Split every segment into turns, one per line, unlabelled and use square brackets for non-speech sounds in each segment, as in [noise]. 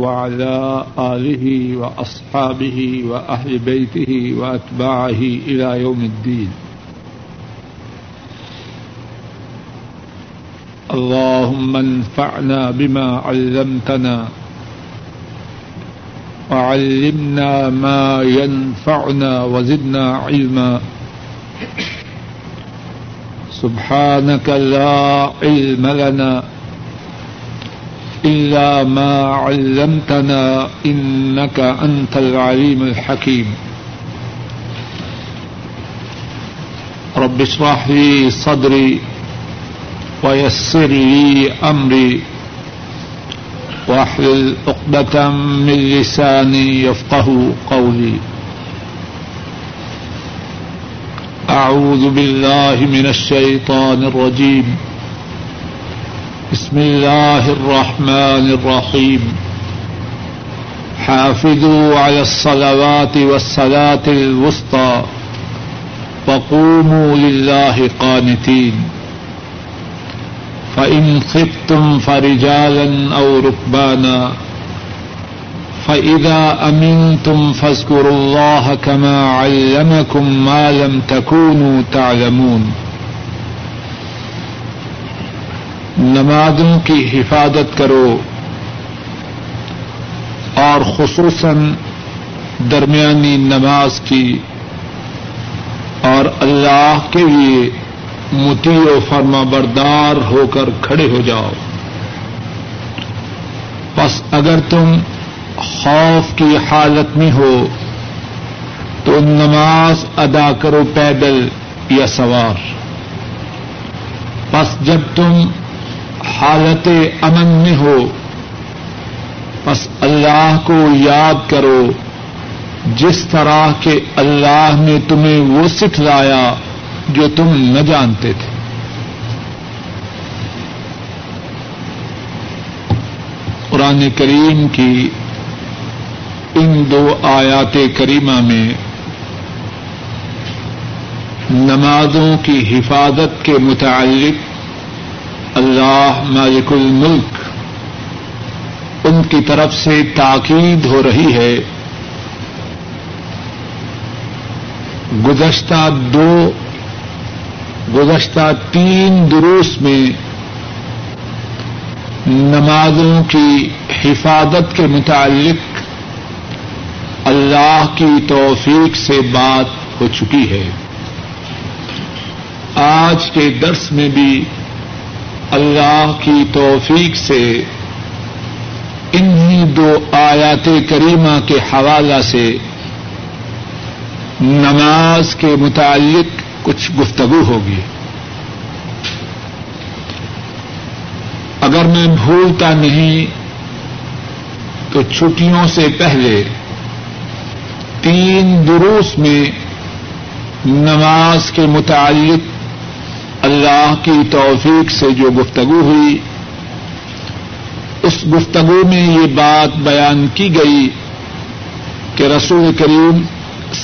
وعلى آله وأصحابه وأهل بيته وأتباعه إلى يوم الدين. اللهم انفعنا بما علمتنا وعلمنا ما ينفعنا وزدنا علما. سبحانك لا علم لنا إلا ما علمتنا إنك أنت العليم الحكيم. رب اشرح لي صدري ويسر لي أمري واحلل عقدة من لساني يفقه قولي. أعوذ بالله من الشيطان الرجيم. بسم الله الرحمن الرحيم. حافظوا على الصلوات والصلاة الوسطى وقوموا لله قانتين. فإن خفتم فرجالا أو ركبانا فإذا أمنتم فاذكروا الله كما علمكم ما لم تكونوا تعلمون. نمازوں کی حفاظت کرو اور خصوصاً درمیانی نماز کی اور اللہ کے لیے متی و فرما بردار ہو کر کھڑے ہو جاؤ۔ بس اگر تم خوف کی حالت میں ہو، تو نماز ادا کرو پیدل یا سوار۔ بس جب تم حالت امن میں ہو۔ بس اللہ کو یاد کرو، جس طرح کے اللہ نے تمہیں وہ سکھلایا جو تم نہ جانتے تھے۔ قرآن کریم کی ان دو آیات کریمہ میں نمازوں کی حفاظت کے متعلق اللہ مالک الملک، ان کی طرف سے تاکید ہو رہی ہے۔ گزشتہ دو، گزشتہ تین دروس میں نمازوں کی حفاظت کے متعلق اللہ کی توفیق سے بات ہو چکی ہے۔ آج کے درس میں بھی اللہ کی توفیق سے انہی دو آیات کریمہ کے حوالہ سے نماز کے متعلق کچھ گفتگو ہوگی۔ اگر میں بھولتا نہیں، تو چھٹیوں سے پہلے تین دروس میں نماز کے متعلق اللہ کی توفیق سے جو گفتگو ہوئی، اس گفتگو میں یہ بات بیان کی گئی کہ رسول کریم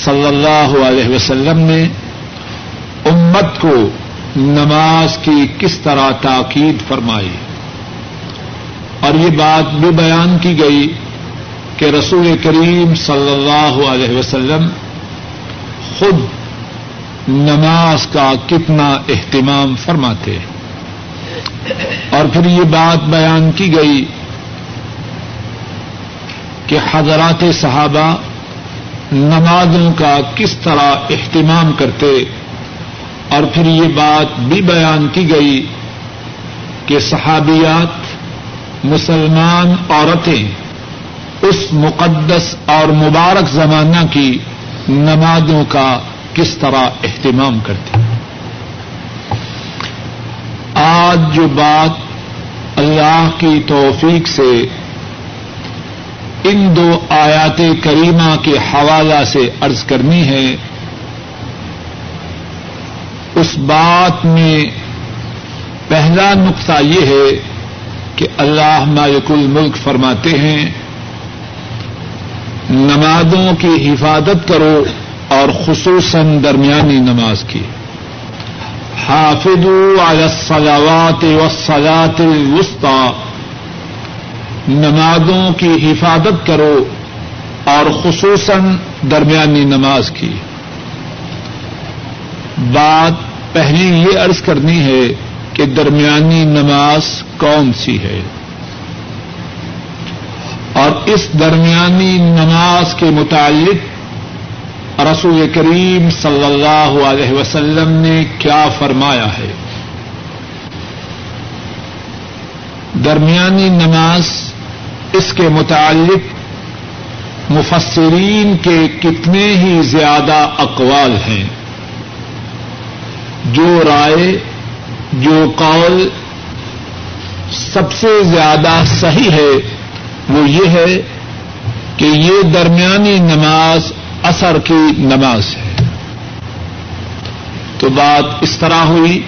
صلی اللہ علیہ وسلم نے امت کو نماز کی کس طرح تاکید فرمائی۔ اور یہ بات بھی بیان کی گئی کہ رسول کریم صلی اللہ علیہ وسلم خود نماز کا کتنا اہتمام فرماتے اور پھر یہ بات بیان کی گئی کہ حضرات صحابہ نمازوں کا کس طرح اہتمام کرتے۔ اور پھر یہ بات بھی بیان کی گئی کہ صحابیات مسلمان عورتیں اس مقدس اور مبارک زمانہ کی نمازوں کا کس طرح اہتمام کرتے آج جو بات اللہ کی توفیق سے ان دو آیات کریمہ کے حوالہ سے ارض کرنی ہے، اس بات میں پہلا نقطہ یہ ہے کہ اللہ مالک الملک فرماتے ہیں، نمازوں کی حفاظت کرو۔ اور خصوصاً درمیانی نماز کی۔ حافظ الصلاوات والصلاة الوسطى نمازوں کی حفاظت کرو اور خصوصاً درمیانی نماز کی۔ بات پہلی یہ عرض کرنی ہے کہ درمیانی نماز کون سی ہے۔ اور اس درمیانی نماز کے متعلق رسول کریم صلی اللہ علیہ وسلم نے کیا فرمایا ہے؟ درمیانی نماز اس کے متعلق مفسرین کے کتنے ہی زیادہ اقوال ہیں۔ جو رائے، جو قول سب سے زیادہ صحیح ہے وہ یہ ہے کہ یہ درمیانی نماز اثر کی نماز ہے۔ تو بات اس طرح ہوئی،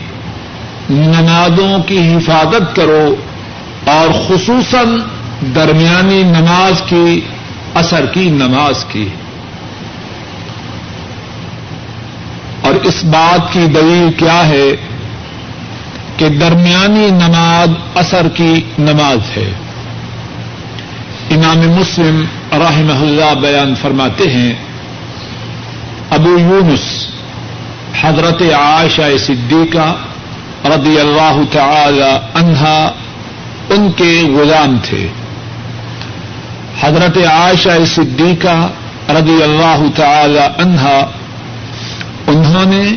نمازوں کی حفاظت کرو اور خصوصاً درمیانی نماز کی اثر کی نماز کی۔ اور اس بات کی دلیل کیا ہے کہ درمیانی نماز اثر کی نماز ہے۔ امام مسلم رحمہ اللہ بیان فرماتے ہیں ابو یونس، حضرت عائشہ صدیقہ رضی اللہ تعالی عنہا، ان کے غلام تھے۔ حضرت عائشہ صدیقہ رضی اللہ تعالی عنہا، انہوں نے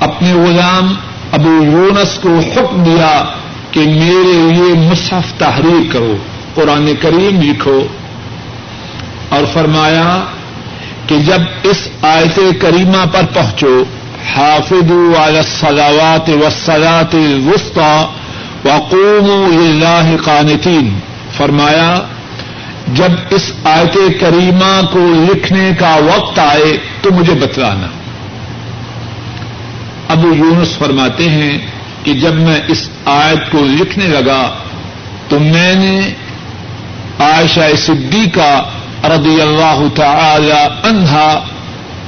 اپنے غلام ابو یونس کو حکم دیا کہ میرے لیے مصحف تحریر کرو، قرآن کریم لکھو اور فرمایا کہ جب اس آیت کریمہ پر پہنچو حافظ علی الصلاوات والصلاة الوسطى وقوموا للہ قانتین۔ فرمایا، جب اس آیت کریمہ کو لکھنے کا وقت آئے تو مجھے بتلانا۔ ابو یونس فرماتے ہیں کہ جب میں اس آیت کو لکھنے لگا تو میں نے عائشہ صدیقہ رضی اللہ تعالی عنہا،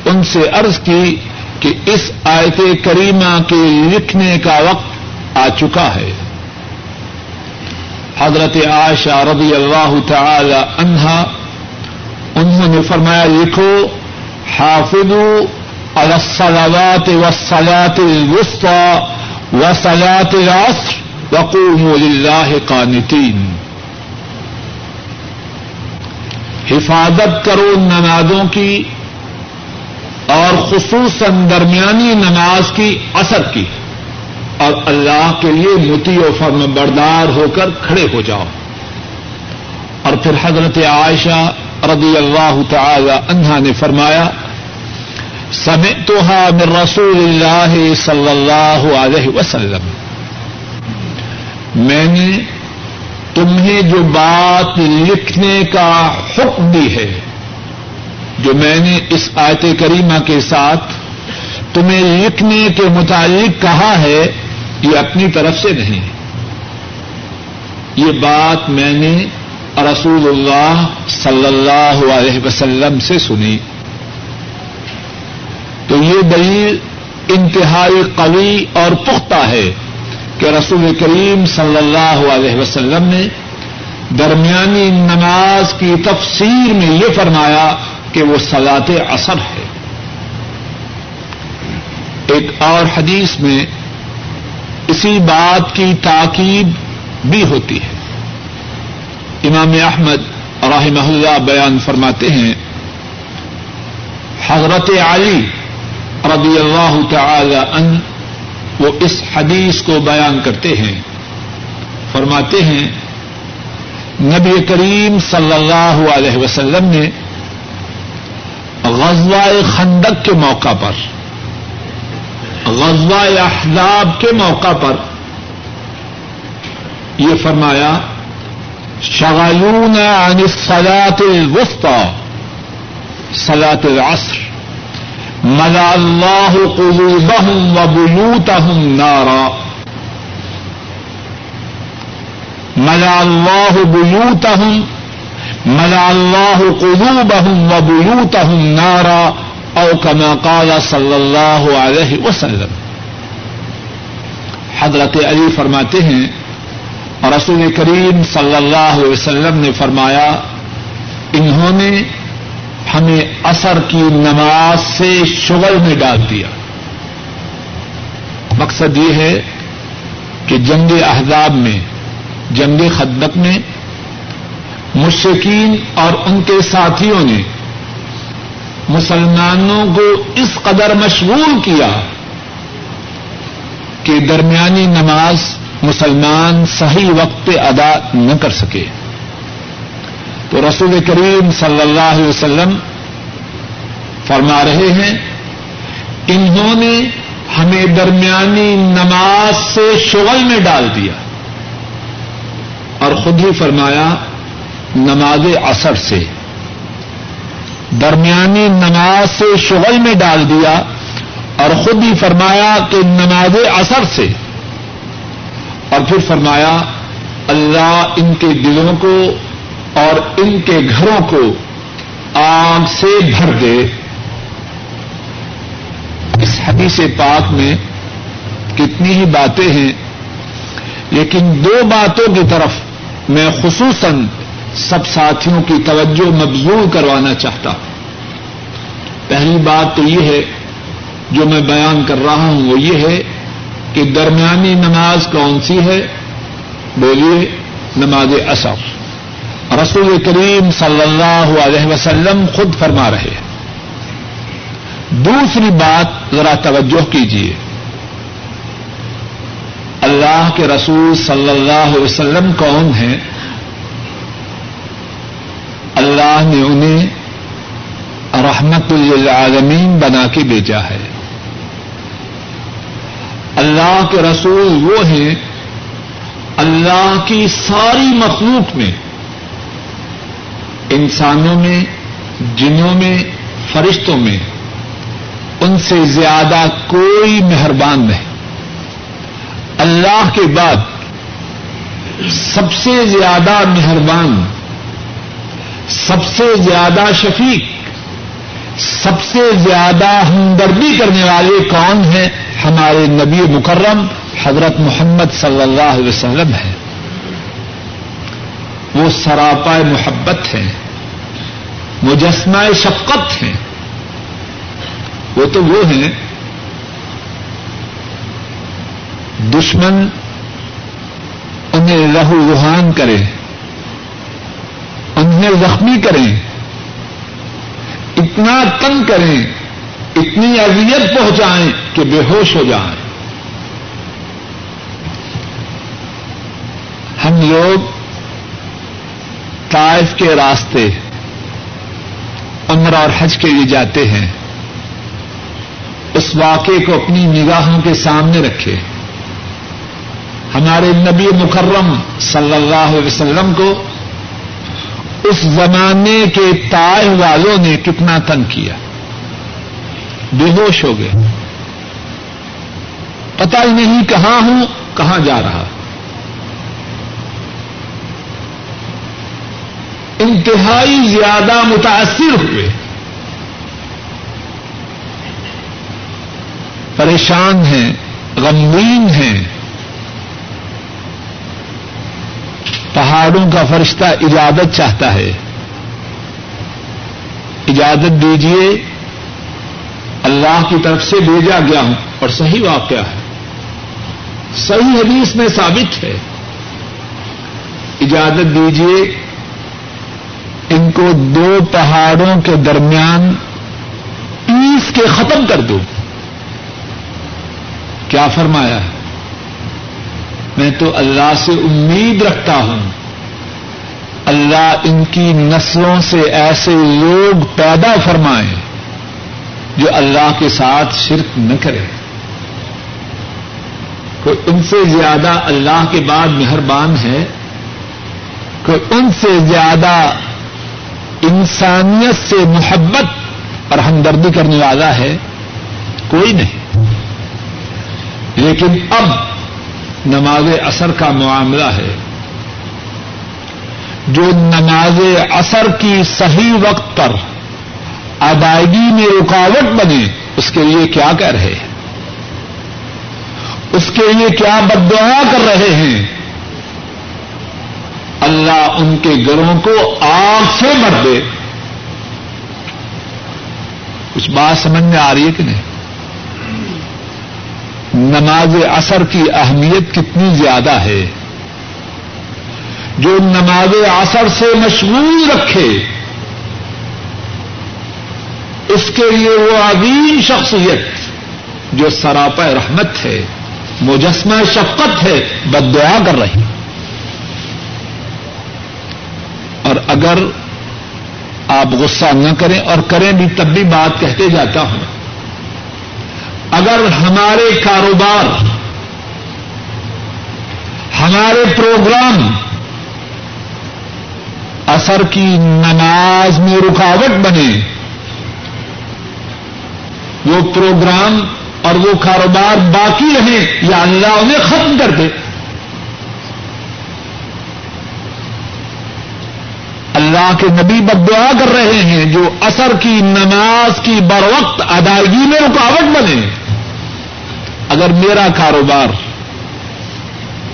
ان سے عرض کی کہ اس آیت کریمہ کے لکھنے کا وقت آ چکا ہے۔ حضرت عائشہ رضی اللہ تعالی عنہا، انہوں نے فرمایا، لکھو حافظ الصلاوات والصلاة الوسطى وصلاة العصر وقوموا لله قانتين حفاظت کرو نمازوں کی اور خصوصاً درمیانی نماز کی اثر کی اور اللہ کے لیے متی و فرم بردار ہو کر کھڑے ہو جاؤ۔ اور پھر حضرت عائشہ رضی اللہ تعالی عنہا نے فرمایا سمے تو من رسول اللہ صلی اللہ علیہ وسلم۔ میں نے تمہیں جو بات لکھنے کا حکم دی ہے، جو میں نے اس آیت کریمہ کے ساتھ تمہیں لکھنے کے متعلق کہا ہے، یہ اپنی طرف سے نہیں۔ یہ بات میں نے رسول اللہ صلی اللہ علیہ وسلم سے سنی۔ تو یہ دلیل انتہائی قوی اور پختہ ہے۔ کہ رسول کریم صلی اللہ علیہ وسلم نے درمیانی نماز کی تفسیر میں یہ فرمایا کہ وہ سلاط اثر ہے۔ ایک اور حدیث میں اسی بات کی تاکید بھی ہوتی ہے۔ امام احمد رحمہ اللہ بیان فرماتے ہیں، حضرت علی رضی اللہ تعالی ان وہ اس حدیث کو بیان کرتے ہیں، فرماتے ہیں، نبی کریم صلی اللہ علیہ وسلم نے غزوہ خندق کے موقع پر، غزوہ احزاب کے موقع پر یہ فرمایا شغلون عن الصلاة الوسطى صلاة العصر۔ ملا اللہ قلوبهم وبيوتهم نارا ملا اللہ بيوتهم ملا اللہ قلوبهم وبيوتهم نارا او کما قال صلی اللہ علیہ وسلم حضرت علی فرماتے ہیں اور رسول کریم صلی اللہ علیہ وسلم نے فرمایا انہوں نے ہمیں اثر کی نماز سے شغل میں ڈال دیا۔ مقصد یہ ہے کہ جنگ احزاب میں، جنگ خدمت میں مشکین اور ان کے ساتھیوں نے مسلمانوں کو اس قدر مشغول کیا کہ درمیانی نماز مسلمان صحیح وقت پہ ادا نہ کر سکے۔ تو رسول کریم صلی اللہ علیہ وسلم فرما رہے ہیں، انہوں نے ہمیں درمیانی نماز سے شغل میں ڈال دیا۔ اور خود ہی فرمایا، نماز اثر سے۔ درمیانی نماز سے شغل میں ڈال دیا اور خود ہی فرمایا کہ نماز اثر سے۔ اور پھر فرمایا، اللہ ان کے دلوں کو اور ان کے گھروں کو آگ سے بھر دے۔ اس حدیث پاک میں کتنی ہی باتیں ہیں، لیکن دو باتوں کی طرف میں خصوصاً سب ساتھیوں کی توجہ مبزول کروانا چاہتا ہوں۔ پہلی بات تو یہ ہے، جو میں بیان کر رہا ہوں، وہ یہ ہے کہ درمیانی نماز کون سی ہے؟ بولیے، نماز اصف رسول کریم صلی اللہ علیہ وسلم خود فرما رہے ہیں۔ دوسری بات ذرا توجہ کیجیے اللہ کے رسول صلی اللہ علیہ وسلم کون ہیں؟ اللہ نے انہیں رحمت للعالمین بنا کے بھیجا ہے۔ اللہ کے رسول وہ ہیں اللہ کی ساری مخلوق میں انسانوں میں، جنوں میں، فرشتوں میں، ان سے زیادہ کوئی مہربان نہیں۔ اللہ کے بعد سب سے زیادہ مہربان، سب سے زیادہ شفیق، سب سے زیادہ ہمدردی کرنے والے کون ہیں؟ ہمارے نبی مکرم حضرت محمد صلی اللہ علیہ وسلم ہیں۔ وہ سراپا محبت ہیں مجسمہ شفقت ہیں۔ وہ تو وہ ہیں، دشمن انہیں لہو روحان کرے، انہیں زخمی کریں اتنا تنگ کریں اتنی اذیت پہنچائیں کہ بے ہوش ہو جائیں۔ ہم لوگ طائف کے راستے عمر اور حج کے لیے جاتے ہیں، اس واقعے کو اپنی نگاہوں کے سامنے رکھے۔ ہمارے نبی مکرم صلی اللہ علیہ وسلم کو اس زمانے کے تائے والوں نے کتنا تنگ کیا۔ بے ہوش ہو گئے۔ پتا ہی نہیں کہاں ہوں، کہاں جا رہا۔ انتہائی زیادہ متاثر ہوئے۔ پریشان ہیں، غمگین ہیں۔ پہاڑوں کا فرشتہ اجازت چاہتا ہے۔ اجازت دیجیے اللہ کی طرف سے بھیجا گیا ہوں اور صحیح واقعہ ہے۔ صحیح حدیث میں ثابت ہے۔ اجازت دیجیے کو دو پہاڑوں کے درمیان پیس کے ختم کر دو کیا فرمایا ہے؟ میں تو اللہ سے امید رکھتا ہوں۔ اللہ ان کی نسلوں سے ایسے لوگ پیدا فرمائیں جو اللہ کے ساتھ شرک نہ کرے۔ کوئی ان سے زیادہ اللہ کے بعد مہربان ہے؟ کوئی ان سے زیادہ انسانیت سے محبت اور ہمدردی کرنے والا ہے کوئی نہیں۔ لیکن اب نماز اثر کا معاملہ ہے۔ جو نماز اثر کی صحیح وقت پر ادائیگی میں رکاوٹ بنے، اس کے لیے کیا کہہ رہے ہیں؟ اس کے لیے کیا بد دعا کر رہے ہیں؟ اللہ ان کے گھروں کو آگ سے بھر دے۔ کچھ بات سمجھ میں آ رہی ہے کہ نہیں؟ نماز اثر کی اہمیت کتنی زیادہ ہے۔ جو نماز اثر سے مشغول رکھے، اس کے لیے وہ عظیم شخصیت جو سراپا رحمت ہے، مجسمہ شفقت ہے بد دعا کر رہی اور اگر آپ غصہ نہ کریں اور کریں بھی تب بھی بات کہتے جاتا ہوں۔ اگر ہمارے کاروبار، ہمارے پروگرام اثر کی نماز میں رکاوٹ بنے، وہ پروگرام اور وہ کاروبار باقی رہے یا اللہ انہیں ختم کر دے۔ اللہ کے نبی بد دعا کر رہے ہیں، جو اثر کی نماز کی بر وقت ادائیگی میں رکاوٹ بنے۔ اگر میرا کاروبار،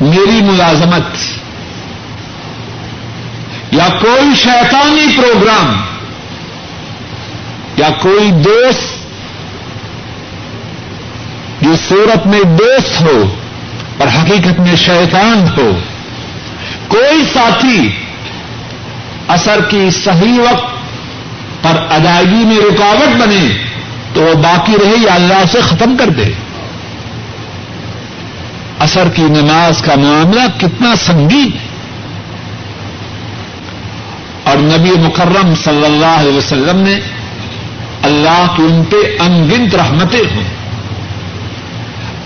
میری ملازمت یا کوئی شیطانی پروگرام یا کوئی دوست جو صورت میں دوست ہو اور حقیقت میں شیطان ہو، کوئی ساتھی اثر کی صحیح وقت پر ادائیگی میں رکاوٹ بنے تو وہ باقی رہے یا اللہ اسے ختم کر دے۔ اثر کی نماز کا معاملہ کتنا سنگین ہے اور نبی مکرم صلی اللہ علیہ وسلم نے اللہ کی ان پہ انگنت رحمتیں ہوں۔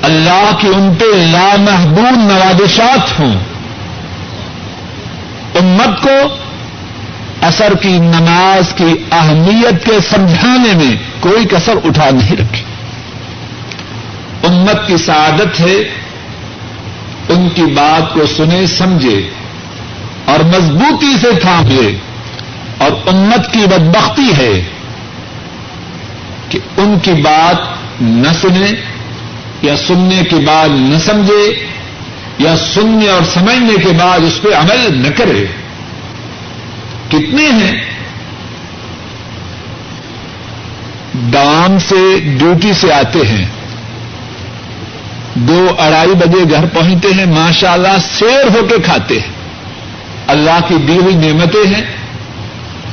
اللہ کی ان پہ لامحبود نوادشات ہوں۔ امت کو اثر کی نماز کی اہمیت کے سمجھانے میں کوئی کسر اٹھا نہیں رکھی۔ امت کی سعادت ہے، ان کی بات کو سنے، سمجھے اور مضبوطی سے تھامے۔ اور امت کی بدبختی ہے کہ ان کی بات نہ سنے یا سننے کے بعد نہ سمجھے یا سننے اور سمجھنے کے بعد اس پہ عمل نہ کرے۔ کتنے ہیں؟ دام سے ڈیوٹی سے آتے ہیں۔ دو اڑائی بجے گھر پہنچتے ہیں ماشاء اللہ سیر ہو کے کھاتے ہیں۔ اللہ کی دی ہوئی نعمتیں ہیں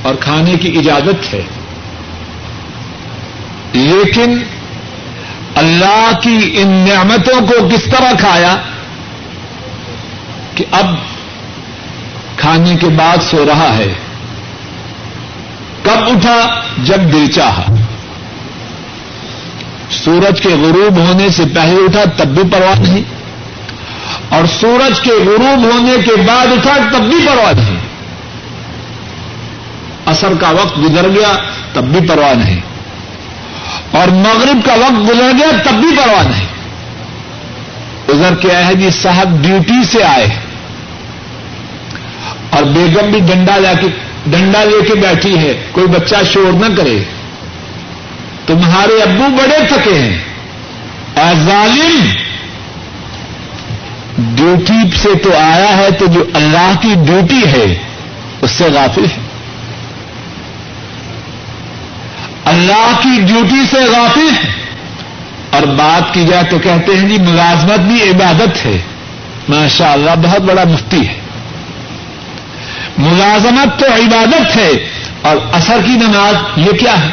اور کھانے کی اجازت ہے۔ لیکن اللہ کی ان نعمتوں کو کس طرح کھایا کہ اب کھانے کے بعد سو رہا ہے۔ کب اٹھا؟ جب دل چاہا۔ سورج کے غروب ہونے سے پہلے اٹھا، تب بھی پرواہ نہیں۔ اور سورج کے غروب ہونے کے بعد اٹھا، تب بھی پرواہ نہیں۔ اثر کا وقت گزر گیا، تب بھی پرواہ نہیں۔ اور مغرب کا وقت گزر گیا، تب بھی پرواہ نہیں۔ ادھر کیا ہے جی؟ صاحب ڈیوٹی سے آئے۔ اور بیگم بھی ڈنڈا لا کے ڈنڈا لے کے بیٹھی ہے کوئی بچہ شور نہ کرے۔ تمہارے ابو بڑے تھکے ہیں۔ اے ظالم، ڈیوٹی سے تو آیا ہے تو جو اللہ کی ڈیوٹی ہے، اس سے غافل ہے۔ اللہ کی ڈیوٹی سے غافل ہے۔ اور بات کی جائے تو کہتے ہیں جی ملازمت بھی عبادت ہے۔ ماشاء اللہ بہت بڑا مفتی ہے۔ ملازمت تو عبادت ہے اور اثر کی نماز یہ کیا ہے؟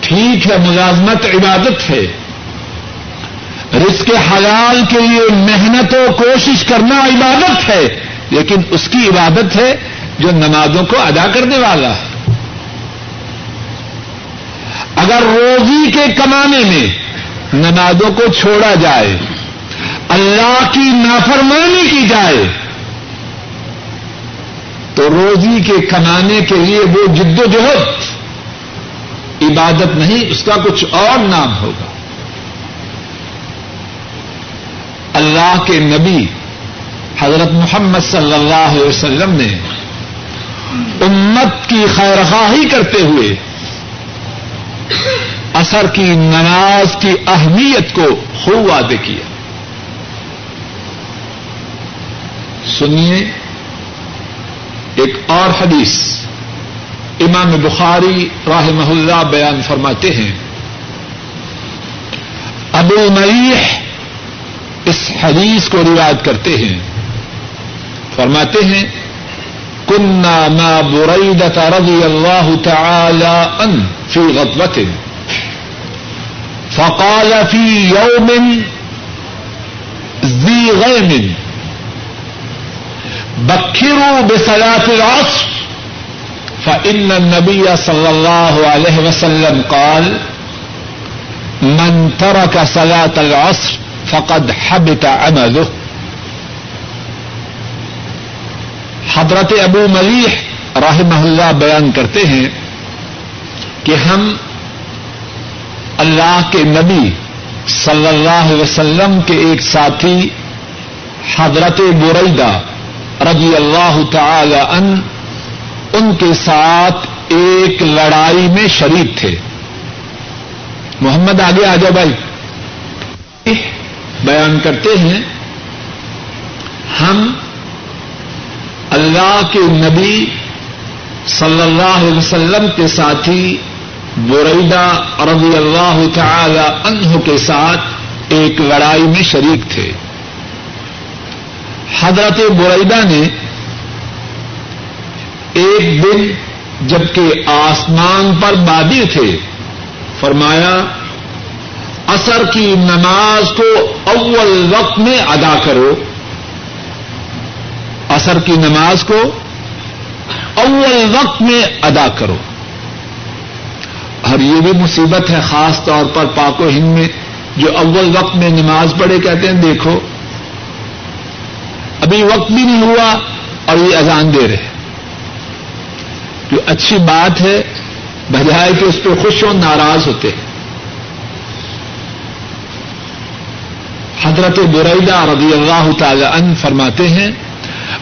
ٹھیک ہے، ملازمت عبادت ہے۔ رزق حلال کے لیے محنت و کوشش کرنا عبادت ہے، لیکن اس کی عبادت ہے جو نمازوں کو ادا کرنے والا ہے۔ اگر روزی کے کمانے میں نمازوں کو چھوڑا جائے، اللہ کی نافرمانی کی جائے تو روزی کے کمانے کے لیے وہ جد و جہد، عبادت نہیں، اس کا کچھ اور نام ہوگا۔ اللہ کے نبی حضرت محمد صلی اللہ علیہ وسلم نے امت کی خیرخواہی کرتے ہوئے اثر کی نماز کی اہمیت کو خوب وعدے کیا۔ سنیے ایک اور حدیث امام بخاری راہ اللہ بیان فرماتے ہیں۔ ابو مریح اس حدیث کو روایت کرتے ہیں۔ فرماتے ہیں، کنا ما بريدة رضي الله تعالى ان في غضبة فقال في يوم ذي غيم بكروا بصلاة العصر، فإن النبي صلى الله عليه وسلم قال، من ترك صلاة العصر فقد حبط عمله. حضرت ابو ملیح رحمہ اللہ بیان کرتے ہیں کہ ہم اللہ کے نبی صلی اللہ علیہ وسلم کے ایک ساتھی حضرت بریدہ رضی اللہ تعالی ان ان کے ساتھ ایک لڑائی میں شریک تھے۔ محمد، آگے آ جاؤ بھائی۔ بیان کرتے ہیں، ہم اللہ کے نبی صلی اللہ علیہ وسلم کے ساتھی بریدہ رضی اللہ تعالی عنہ کے ساتھ ایک لڑائی میں شریک تھے۔ حضرت بریدہ نے ایک دن جبکہ آسمان پر بادی تھے، فرمایا اثر کی نماز کو اول وقت میں ادا کرو۔ اثر کی نماز کو اول وقت میں ادا کرو۔ اور یہ بھی مصیبت ہے، خاص طور پر پاک و ہند میں، جو اول وقت میں نماز پڑھے کہتے ہیں، دیکھو۔ ابھی وقت بھی نہیں ہوا اور یہ اذان دے رہے جو اچھی بات ہے، بجائے کہ اس پہ خوش ہو ناراض ہوتے ہیں۔ حضرت برعیدہ رضی اللہ تعالی عنہ فرماتے ہیں،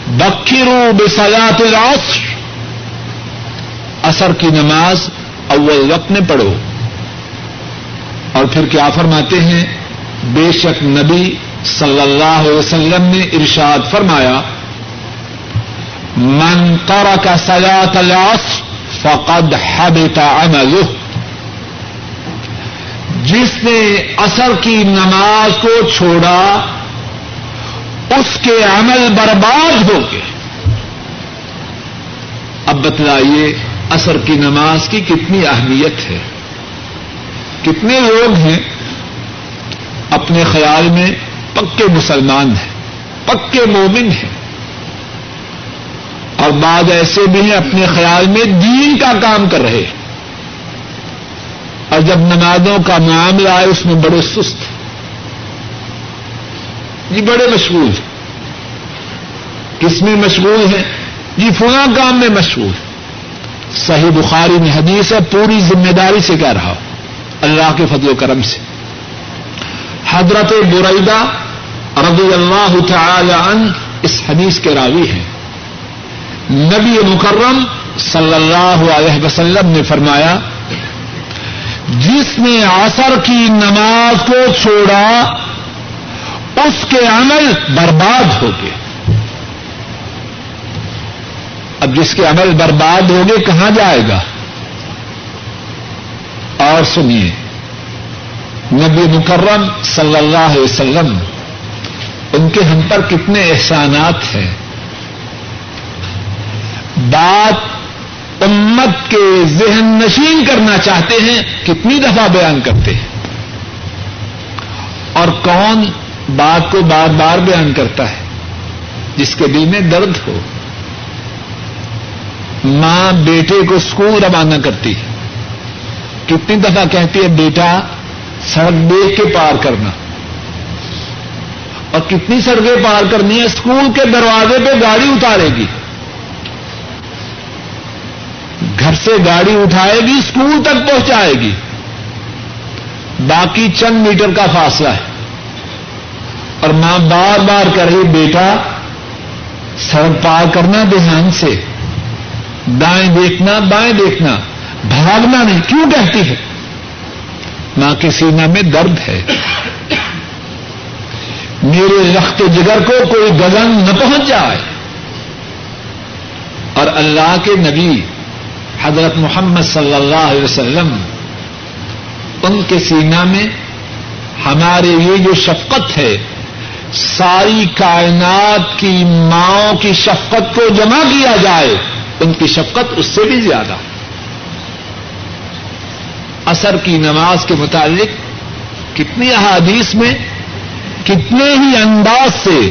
بکرو بسلات العصر اثر کی نماز اول وقت میں پڑھو۔ اور پھر کیا فرماتے ہیں؟ بے شک نبی صلی اللہ علیہ وسلم نے ارشاد فرمایا، من ترک صلاة العصر فقد حبط عمله. جس نے اثر کی نماز کو چھوڑا، اس کے عمل برباد ہو گئے۔ اب بتلائیے اثر کی نماز کی کتنی اہمیت ہے؟ کتنے لوگ ہیں اپنے خیال میں پکے مسلمان ہیں، پکے مومن ہیں۔ اور بعض ایسے بھی ہیں اپنے خیال میں دین کا کام کر رہے ہیں۔ اور جب نمازوں کا معاملہ آئے، اس میں بڑے سست ہیں۔ جی بڑے مشغول ہیں۔ کس میں مشغول ہیں؟ جی فلاں کام میں مشغول صحیح بخاری میں حدیث ہے، پوری ذمہ داری سے کہہ رہا ہوں، اللہ کے فضل و کرم سے۔ حضرت برعیدہ رضی اللہ تعالی عنہ اس حدیث کے راوی ہیں۔ نبی مکرم صلی اللہ علیہ وسلم نے فرمایا، جس نے عصر کی نماز کو چھوڑا، اس کے عمل برباد ہو گئے۔ اب جس کے عمل برباد ہو گئے، کہاں جائے گا؟ اور سنیے نبی مکرم صلی اللہ علیہ وسلم، ان کے ہم پر کتنے احسانات ہیں۔ بات امت کے ذہن نشین کرنا چاہتے ہیں، کتنی دفعہ بیان کرتے ہیں۔ اور کون بات کو بار بار بیان کرتا ہے، جس کے دل میں درد ہو۔ ماں بیٹے کو اسکول روانہ کرتی ہے۔ کتنی دفعہ کہتی ہے، بیٹا سڑک دیکھ کے پار کرنا۔ اور کتنی سڑکیں پار کرنی ہے اسکول کے دروازے پہ گاڑی اتارے گی۔ گھر سے گاڑی اٹھائے گی، اسکول تک پہنچائے گی۔ باقی چند میٹر کا فاصلہ ہے۔ اور ماں بار بار کر رہی بیٹا، سڑک پار کرنا دھیان سے۔ دائیں دیکھنا، بائیں دیکھنا۔ بھاگنا نہیں، کیوں کہتی ہے؟ ماں کے سینا میں درد ہے۔ میرے رخت جگر کو کوئی گگن نہ پہنچ جائے۔ اور اللہ کے نبی حضرت محمد صلی اللہ علیہ وسلم ان کے سینا میں ہمارے یہ جو شفقت ہے، ساری کائنات کی ماؤں کی شفقت کو جمع کیا جائے، ان کی شفقت اس سے بھی زیادہ۔ ہے اثر کی نماز کے متعلق کتنی احادیث میں کتنے ہی انداز سے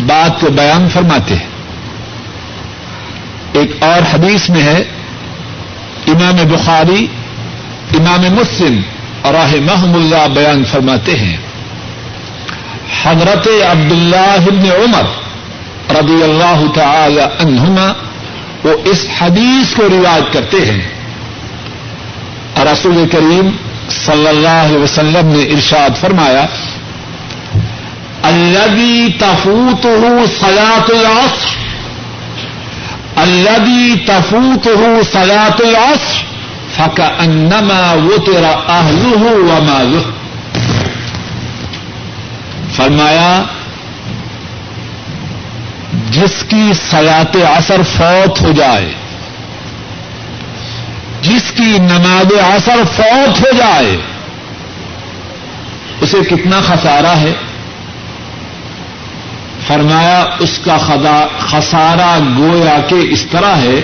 بات کو بیان فرماتے ہیں۔ ایک اور حدیث میں ہے، امام بخاری، امام مسلم اور محم اللہ بیان فرماتے ہیں۔ حضرت عبد اللہ عمر رضی اللہ تعالی عنہما وہ اس حدیث کو رواج کرتے ہیں۔ اور رسول کریم صلی اللہ علیہ وسلم نے ارشاد فرمایا الذي تفوته صلاة العصر الذي تفوته صلاة العصر فكأنما وتر أهله وماله فرمایا، جس کی سلاط اثر فوت ہو جائے جس کی نماز اثر فوت ہو جائے، اسے کتنا خسارہ ہے؟ فرمایا، اس کا خسارہ گویا کہ اس طرح ہے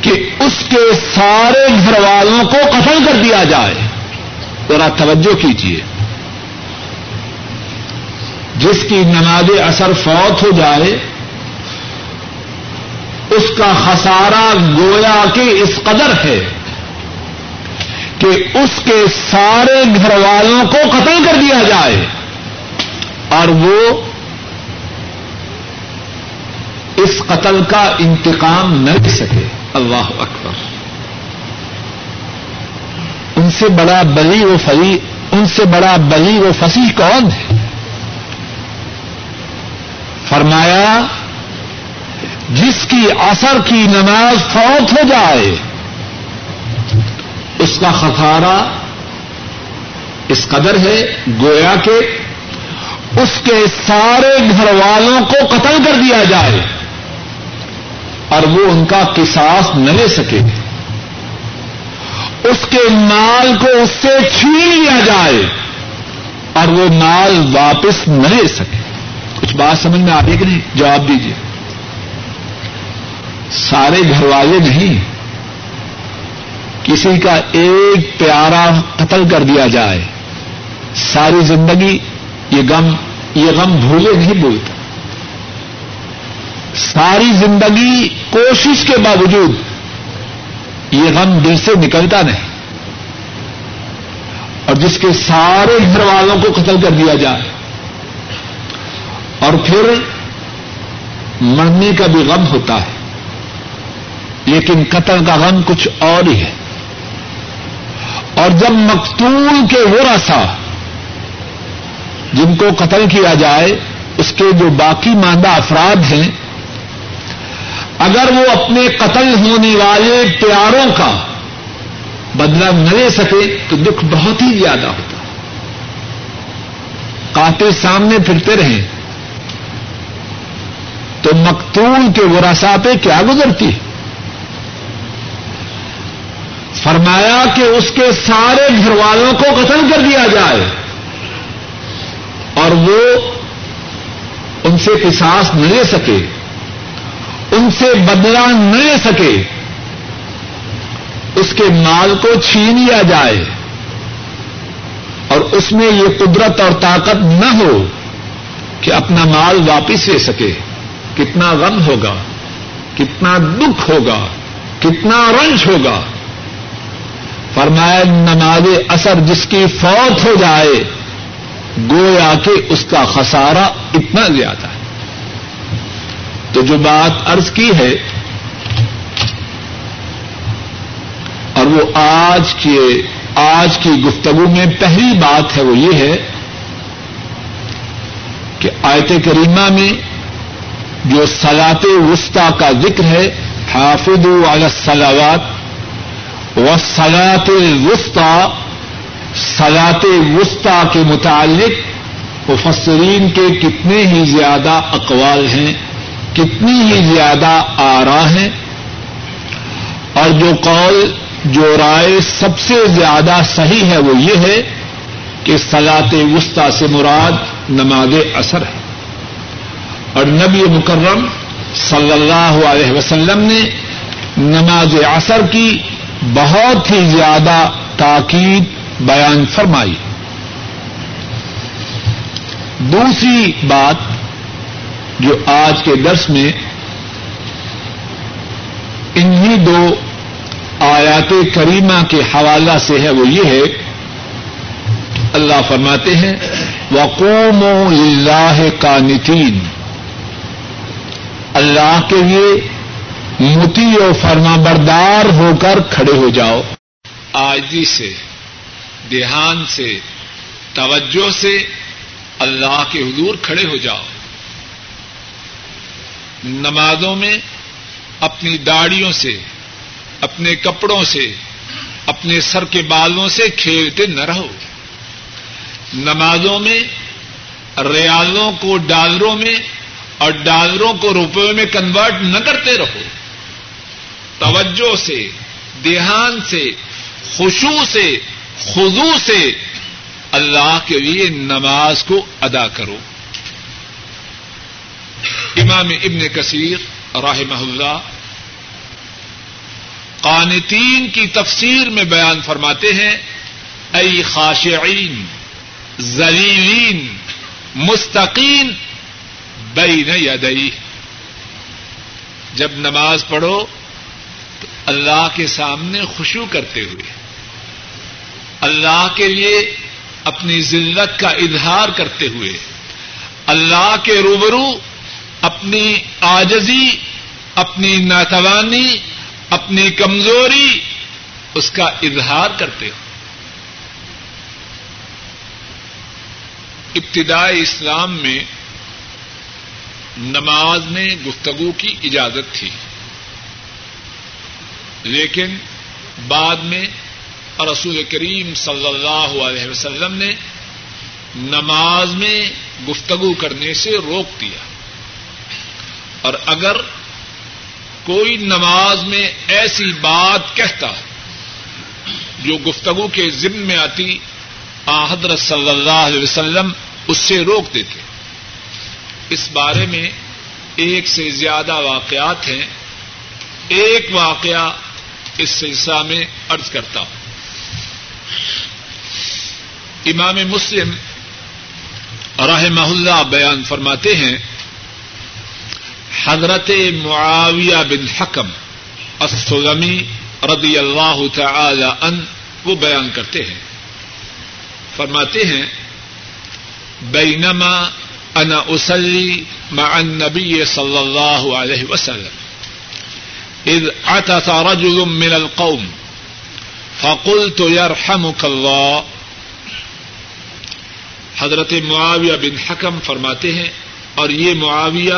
کہ اس کے سارے گھر والوں کو قتل کر دیا جائے۔ ذرا توجہ کیجیے جس کی نماز اثر فوت ہو جائے اس کا خسارہ گویا کہ اس قدر ہے کہ اس کے سارے گھر والوں کو قتل کر دیا جائے اور وہ اس قتل کا انتقام نہ لے سکے۔ اللہ اکبر۔ ان سے بڑا بلی و فری ان سے بڑا بلی و فصیح کون ہے؟ فرمایا جس کی اثر کی نماز فوت ہو جائے، اس کا خسارہ اس قدر ہے، گویا کہ اس کے سارے گھر والوں کو قتل کر دیا جائے اور وہ ان کا قصاص نہ لے سکے۔ اس کے مال کو اس سے چھین لیا جائے اور وہ مال واپس نہ لے سکے۔ کچھ بات سمجھ میں آ رہی کہ نہیں؟ جواب دیجیے سارے گھر والے نہیں۔ کسی کا ایک پیارا قتل کر دیا جائے، ساری زندگی یہ غم یہ غم بھولے نہیں بھولتا ساری زندگی کوشش کے باوجود یہ غم دل سے نکلتا نہیں۔ اور جس کے سارے گھر والوں کو قتل کر دیا جائے۔ اور پھر مرنے کا بھی غم ہوتا ہے۔ لیکن قتل کا غم کچھ اور ہی ہے۔ اور جب مقتول کے وہ رسا جن کو قتل کیا جائے، اس کے جو باقی ماندہ افراد ہیں، اگر وہ اپنے قتل ہونے والے پیاروں کا بدلا نہ لے سکے، تو دکھ بہت ہی زیادہ ہوتا۔ کاٹے سامنے پھرتے رہیں۔ تو مقتول کے ورثا پہ کیا گزرتی ہے؟ فرمایا کہ اس کے سارے گھر والوں کو قتل کر دیا جائے۔ اور وہ ان سے قصاص نہ لے سکے۔ ان سے بدلا نہ لے سکے۔ اس کے مال کو چھین لیا جائے۔ اور اس میں یہ قدرت اور طاقت نہ ہو کہ اپنا مال واپس لے سکے۔ کتنا غم ہوگا، کتنا دکھ ہوگا، کتنا رنج ہوگا۔ فرمایا، نماز اثر جس کی فوت ہو جائے، گویا کہ اس کا خسارہ اتنا زیادہ ہے۔ تو جو بات ارض کی ہے، اور وہ آج کے آج کی گفتگو میں پہلی بات ہے، وہ یہ ہے کہ آیت کریمہ میں جو سلاط وسطی کا ذکر ہے حافظ علی الصلاوات و سلاط وسطی سلاط وسطی کے متعلق مفسرین کے کتنے ہی زیادہ اقوال ہیں، کتنی ہی زیادہ آرا ہیں، اور جو قول، جو رائے سب سے زیادہ صحیح ہے وہ یہ ہے کہ سلاط وسطی سے مراد نماز اثر ہے۔ اور نبی مکرم صلی اللہ علیہ وسلم نے نماز اثر کی بہت ہی زیادہ تاکید بیان فرمائی۔ دوسری بات جو آج کے درس میں انہی دو آیات کریمہ کے حوالہ سے ہے وہ یہ ہے، اللہ فرماتے ہیں وقوم اللہ کا نتین اللہ کے لیے متی و فرما بردار ہو کر کھڑے ہو جاؤ۔ آجی سے، دھیان سے، توجہ سے اللہ کے حضور کھڑے ہو جاؤ۔ نمازوں میں اپنی داڑیوں سے، اپنے کپڑوں سے، اپنے سر کے بالوں سے کھیلتے نہ رہو۔ نمازوں میں، ریالوں کو ڈالروں میں اور ڈالروں کو روپے میں کنورٹ نہ کرتے رہو۔ توجہ سے، دھیان سے خوشو سے خزو سے اللہ کے لیے نماز کو ادا کرو۔ امام ابن کثیر رحمہ اللہ قانتین کی تفسیر میں بیان فرماتے ہیں ائی خاشعین زلیلین مستقین بین یدئی جب نماز پڑھو اللہ کے سامنے خوشو کرتے ہوئے، اللہ کے لیے اپنی ذلت کا اظہار کرتے ہوئے، اللہ کے روبرو اپنی آجزی، اپنی ناتوانی، اپنی کمزوری اس کا اظہار کرتے ہو۔ ابتدائی اسلام میں نماز میں گفتگو کی اجازت تھی۔ لیکن بعد میں رسول کریم صلی اللہ علیہ وسلم نے نماز میں گفتگو کرنے سے روک دیا۔ اور اگر کوئی نماز میں ایسی بات کہتا جو گفتگو کے ذمہ میں آتی، آ حضرت صلی اللہ علیہ وسلم اس سے روک دیتے۔ اس بارے میں ایک سے زیادہ واقعات ہیں۔ ایک واقعہ اس سلسلہ میں ارض کرتا ہوں۔ امام مسلم رحمہ اللہ بیان فرماتے ہیں، حضرت معاویہ بن حکم السلمی رضی اللہ تعالی ان وہ بیان کرتے ہیں۔ فرماتے ہیں، بینما انا اسلی مع النبی صلی اللہ علیہ وسلم۔ اذ عطس رجل من القوم فقلت يرحمك الله. حضرت معاویہ بن حکم فرماتے ہیں، اور یہ معاویہ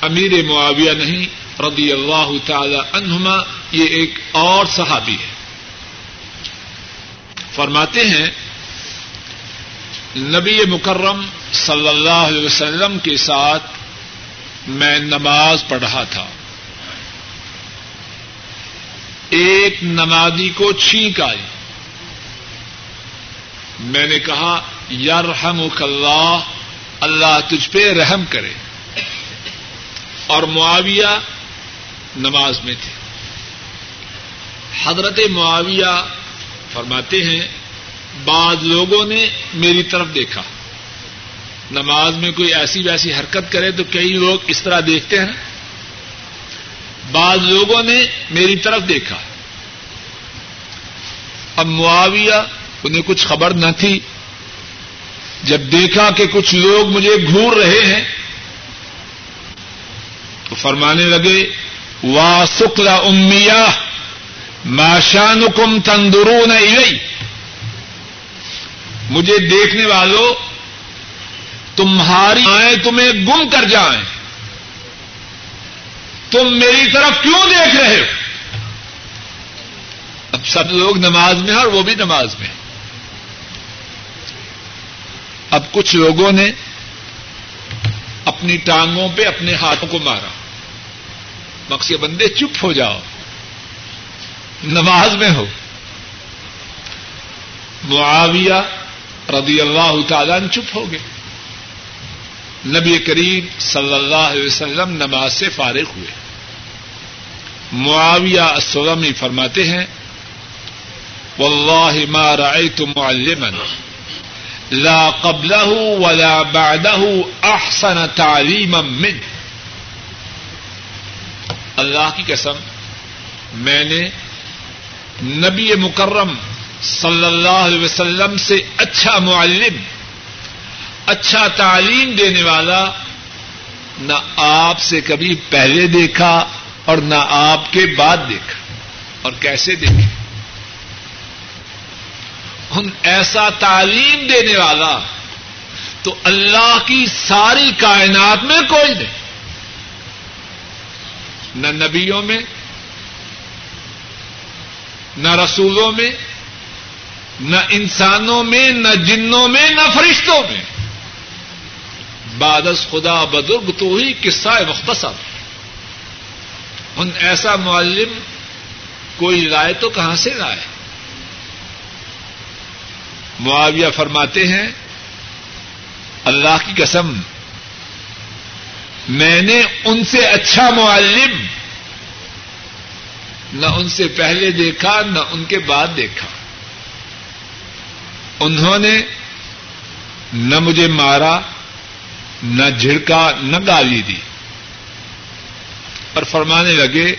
امیر معاویہ نہیں، رضی اللہ تعالی عنہما، یہ ایک اور صحابی ہے۔ فرماتے ہیں، نبی مکرم صلی اللہ علیہ وسلم کے ساتھ میں نماز پڑھ رہا تھا۔ ایک نمازی کو چھینک آئی۔ میں نے کہا یرحم اللہ اللہ تجھ پہ رحم کرے۔ اور معاویہ نماز میں تھے۔ حضرت معاویہ فرماتے ہیں، بعض لوگوں نے میری طرف دیکھا۔ نماز میں کوئی ایسی ویسی حرکت کرے تو کئی لوگ اس طرح دیکھتے ہیں بعض لوگوں نے میری طرف دیکھا۔ اب معاویہ انہیں کچھ خبر نہ تھی۔ جب دیکھا کہ کچھ لوگ مجھے گھور رہے ہیں، تو فرمانے لگے، وا سکلا امیا ماشان کم تندرو مجھے دیکھنے والوں، تمہاری آئیں تمہیں گم کر جائیں۔ تم میری طرف کیوں دیکھ رہے ہو؟ اب سب لوگ نماز میں ہیں اور وہ بھی نماز میں اب کچھ لوگوں نے اپنی ٹانگوں پہ اپنے ہاتھوں کو مارا۔ مقصد بندے چپ ہو جاؤ۔ نماز میں ہو۔ معاویہ رضی اللہ تعالیٰ چپ ہو گئے۔ نبی کریم صلی اللہ علیہ وسلم نماز سے فارغ ہوئے۔ معاویہ السلمی فرماتے ہیں، واللہ ما رأيت معلما، لا قبله ولا بعده احسن تعلیما من اللہ کی قسم، میں نے نبی مکرم صلی اللہ علیہ وسلم سے اچھا معلم اچھا تعلیم دینے والا نہ آپ سے کبھی پہلے دیکھا اور نہ آپ کے بعد دیکھا اور کیسے دیکھے؟ ان ایسا تعلیم دینے والا تو اللہ کی ساری کائنات میں کوئی نہیں۔ نہ نبیوں میں، نہ رسولوں میں، نہ انسانوں میں، نہ جنوں میں، نہ فرشتوں میں۔ بادس خدا بدرگ تو ہی قصہ مختصر۔ ان ایسا معلم کوئی لائے تو کہاں سے لائے؟ معاویہ فرماتے ہیں، اللہ کی قسم، میں نے ان سے اچھا معلم نہ ان سے پہلے دیکھا، نہ ان کے بعد دیکھا۔ انہوں نے نہ مجھے مارا نہ جھڑکا، نہ گالی دی۔ پر فرمانے لگے،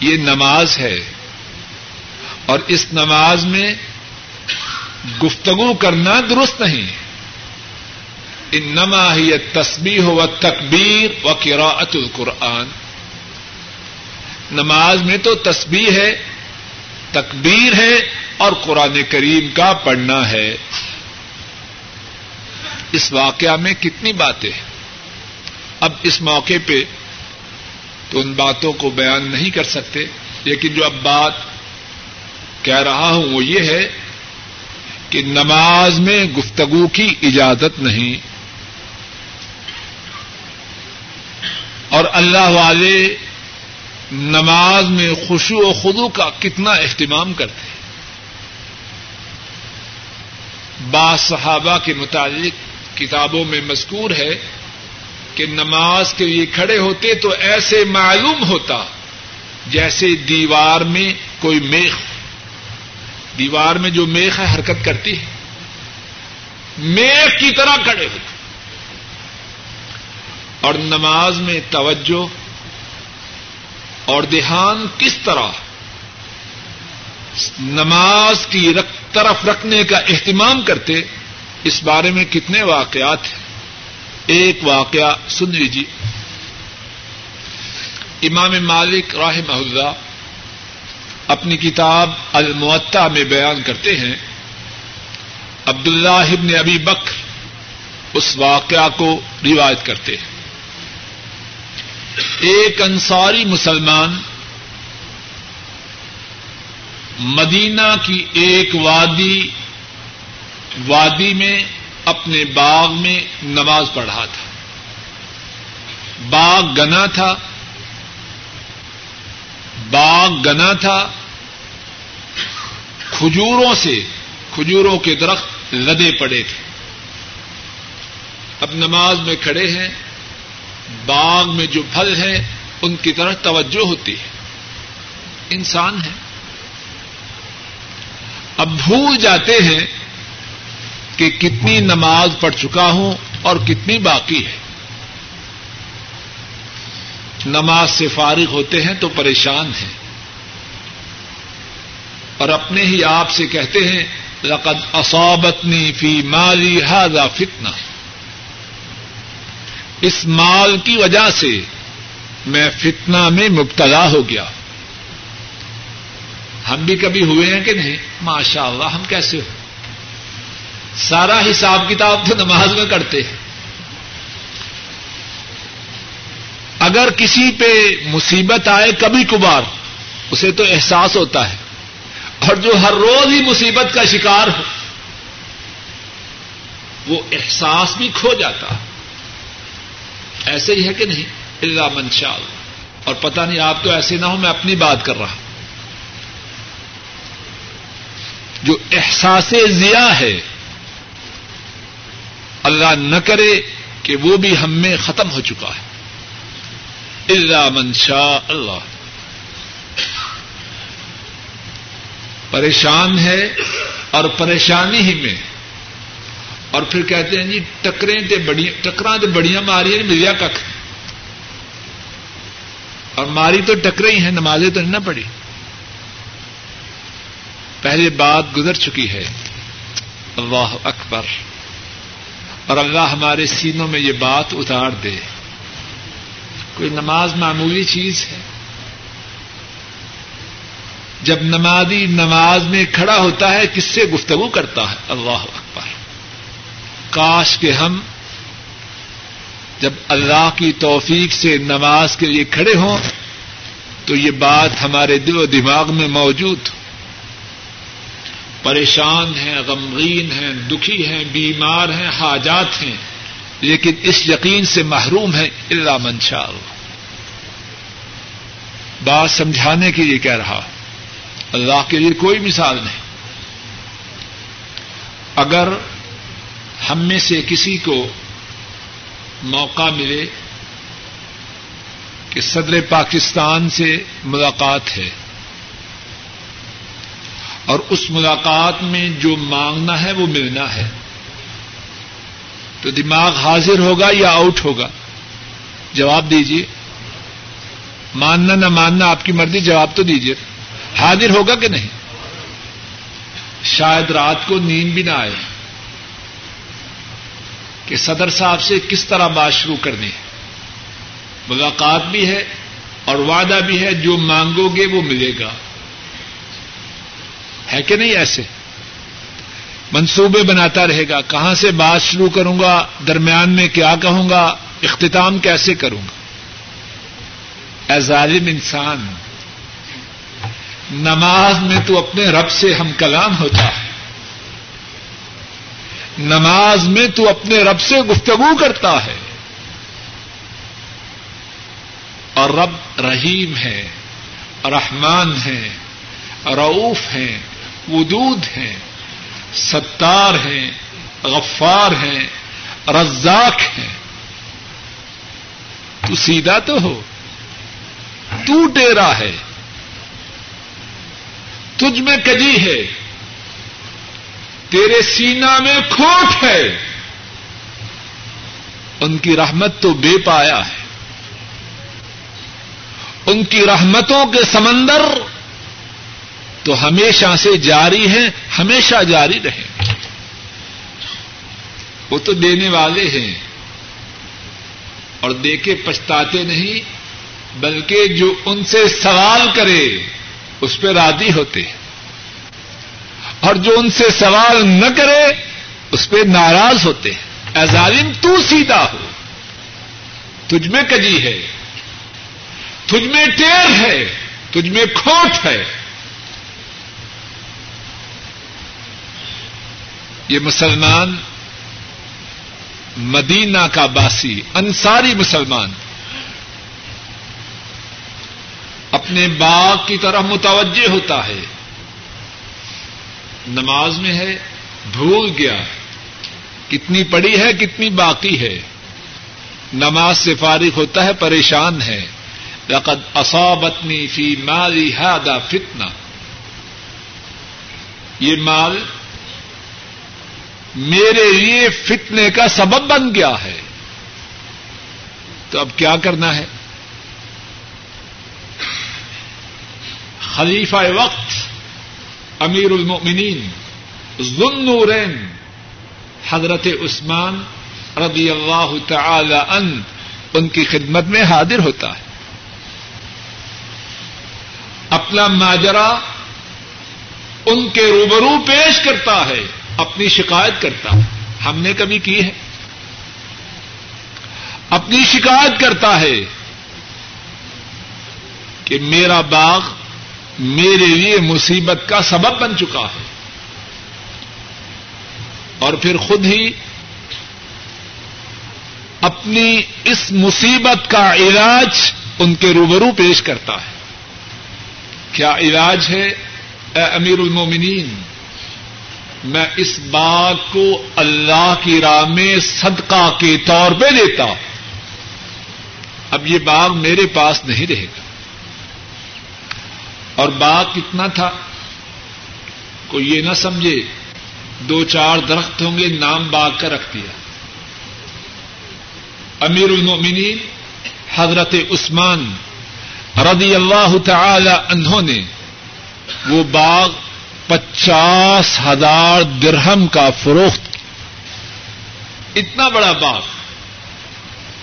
یہ نماز ہے۔ اور اس نماز میں گفتگو کرنا درست نہیں۔ ان نما ہی تسبیح و تکبیر و قراءت القرآن۔ نماز میں تو تسبیح ہے، تکبیر ہے اور قرآن کریم کا پڑھنا ہے۔ اس واقعہ میں کتنی باتیں ہیں۔ اب اس موقع پہ تو ان باتوں کو بیان نہیں کر سکتے، لیکن جو اب بات کہہ رہا ہوں وہ یہ ہے کہ نماز میں گفتگو کی اجازت نہیں۔ اور اللہ والے نماز میں خوشو و خدو کا کتنا اہتمام کرتے ہیں۔ بعض صحابہ کے متعلق کتابوں میں مذکور ہے کہ نماز کے لیے کھڑے ہوتے تو ایسے معلوم ہوتا جیسے دیوار میں کوئی میخ، دیوار میں جو میخ ہے حرکت کرتی ہے۔ میخ کی طرح کھڑے ہوتے۔ اور نماز میں توجہ اور دھیان کس طرح؟ نماز کی طرف رکھنے کا اہتمام کرتے اس بارے میں کتنے واقعات ہیں؟ ایک واقعہ سن لیجیے امام مالک راہ محلہ اپنی کتاب المعطا میں بیان کرتے ہیں، عبداللہ ابن ابی بکر اس واقعہ کو روایت کرتے ہیں۔ ایک انصاری مسلمان مدینہ کی ایک وادی وادی میں اپنے باغ میں نماز پڑھا تھا۔ باغ گنا تھا۔ باغ گنا تھا۔ کھجوروں سے، کھجوروں کے درخت لدے پڑے تھے۔ اب نماز میں کھڑے ہیں۔ باغ میں جو پھل ہیں، ان کی طرح توجہ ہوتی ہے۔ انسان ہے اب بھول جاتے ہیں کہ کتنی نماز پڑھ چکا ہوں اور کتنی باقی ہے۔ نماز سے فارغ ہوتے ہیں تو پریشان ہیں۔ اور اپنے ہی آپ سے کہتے ہیں، لقد اصابتنی فی مالی ہاضا فتنا اس مال کی وجہ سے میں فتنا میں مبتلا ہو گیا۔ ہم بھی کبھی ہوئے ہیں کہ نہیں؟ ماشاء اللہ ہم کیسے ہو سارا حساب کتاب تو نماز میں کرتے ہیں۔ اگر کسی پہ مصیبت آئے کبھی کبھار، اسے تو احساس ہوتا ہے۔ اور جو ہر روز ہی مصیبت کا شکار ہو، وہ احساس بھی کھو جاتا۔ ایسے ہی ہے کہ نہیں؟ اللہ منشال اور پتہ نہیں آپ تو ایسے نہ ہو، میں اپنی بات کر رہا جو احساس ضیا ہے اللہ نہ کرے کہ وہ بھی ہم میں ختم ہو چکا ہے۔ اللہ منشا اللہ پریشان ہے اور پریشانی ہی میں۔ اور پھر کہتے ہیں جی ٹکریں تے بڑی ٹکرا تو بڑیاں ماری ملیا کھ اور ماری تو ٹکرے ہی ہیں، نمازیں تو نہ پڑی پہلے بات گزر چکی ہے۔ اللہ اکبر۔ اور اللہ ہمارے سینوں میں یہ بات اتار دے۔ کوئی نماز معمولی چیز ہے؟ جب نمازی نماز میں کھڑا ہوتا ہے، کس سے گفتگو کرتا ہے؟ اللہ اکبر۔ کاش کے ہم جب اللہ کی توفیق سے نماز کے لیے کھڑے ہوں، تو یہ بات ہمارے دل و دماغ میں موجود ہو۔ پریشان ہیں، غمگین ہیں، دکھی ہیں، بیمار ہیں، حاجات ہیں، لیکن اس یقین سے محروم ہے اللہ۔ منشا بات سمجھانے کے لیے کہہ رہا اللہ کے لیے کوئی مثال نہیں۔ اگر ہم میں سے کسی کو موقع ملے کہ صدر پاکستان سے ملاقات ہے اور اس ملاقات میں جو مانگنا ہے وہ ملنا ہے۔ تو دماغ حاضر ہوگا یا آؤٹ ہوگا؟ جواب دیجیے ماننا نہ ماننا آپ کی مرضی، جواب تو دیجیے حاضر ہوگا کہ نہیں؟ شاید رات کو نیند بھی نہ آئے۔ کہ صدر صاحب سے کس طرح بات شروع کرنی ہے؟ ملاقات بھی ہے اور وعدہ بھی ہے، جو مانگو گے وہ ملے گا۔ ہے کہ نہیں ایسے؟ منصوبے بناتا رہے گا، کہاں سے بات شروع کروں گا، درمیان میں کیا کہوں گا، اختتام کیسے کروں گا؟ اے ظالم انسان، نماز میں تو اپنے رب سے ہم کلام ہوتا ہے۔ نماز میں تو اپنے رب سے گفتگو کرتا ہے۔ اور رب رحیم ہے، رحمان ہے، رعوف ہیں۔ ودود ہیں، ستار ہیں، غفار ہیں، رزاق ہیں۔ تو سیدھا تو ہو۔ تو ٹیرا ہے۔ تجھ میں کجی ہے۔ تیرے سینا میں کھوٹ ہے۔ ان کی رحمت تو بے پایا ہے۔ ان کی رحمتوں کے سمندر تو ہمیشہ سے جاری ہیں، ہمیشہ جاری رہیں۔ وہ تو دینے والے ہیں۔ اور دے کے پچھتاتے نہیں، بلکہ جو ان سے سوال کرے، اس پہ راضی ہوتے۔ ہیں اور جو ان سے سوال نہ کرے، اس پہ ناراض ہوتے۔ ہیں اے ظالم، تو سیدھا ہو۔ تجھ میں کجی ہے، تجھ میں ٹیر ہے، تجھ میں کھوٹ ہے۔ یہ مسلمان مدینہ کا باسی، انصاری مسلمان، اپنے باغ کی طرح متوجہ ہوتا ہے۔ نماز میں ہے، بھول گیا۔ کتنی پڑی ہے، کتنی باقی ہے۔ نماز سے فارغ ہوتا ہے، پریشان ہے۔ لقد اصابتنی فی مالی ہادا فتنا یہ مال میرے لیے فتنے کا سبب بن گیا ہے۔ تو اب کیا کرنا ہے؟ خلیفہ وقت، امیر المؤمنین ذنورین حضرت عثمان رضی اللہ تعالی ان ان کی خدمت میں حاضر ہوتا ہے۔ اپنا ماجرا ان کے روبرو پیش کرتا ہے۔ اپنی شکایت کرتا ہے ہم نے کبھی کی ہے۔ اپنی شکایت کرتا ہے کہ میرا باغ میرے لیے مصیبت کا سبب بن چکا ہے۔ اور پھر خود ہی اپنی اس مصیبت کا علاج ان کے روبرو پیش کرتا ہے۔ کیا علاج ہے؟ اے امیر المومنین میں اس باغ کو اللہ کی راہ میں صدقہ کے طور پہ دیتا اب یہ باغ میرے پاس نہیں رہے گا۔ اور باغ کتنا تھا؟ کوئی یہ نہ سمجھے، دو چار درخت ہوں گے، نام باغ کا رکھ دیا۔ امیر المومنین حضرت عثمان رضی اللہ تعالی انہوں نے وہ باغ پچاس ہزار درہم کا فروخت۔ اتنا بڑا باغ۔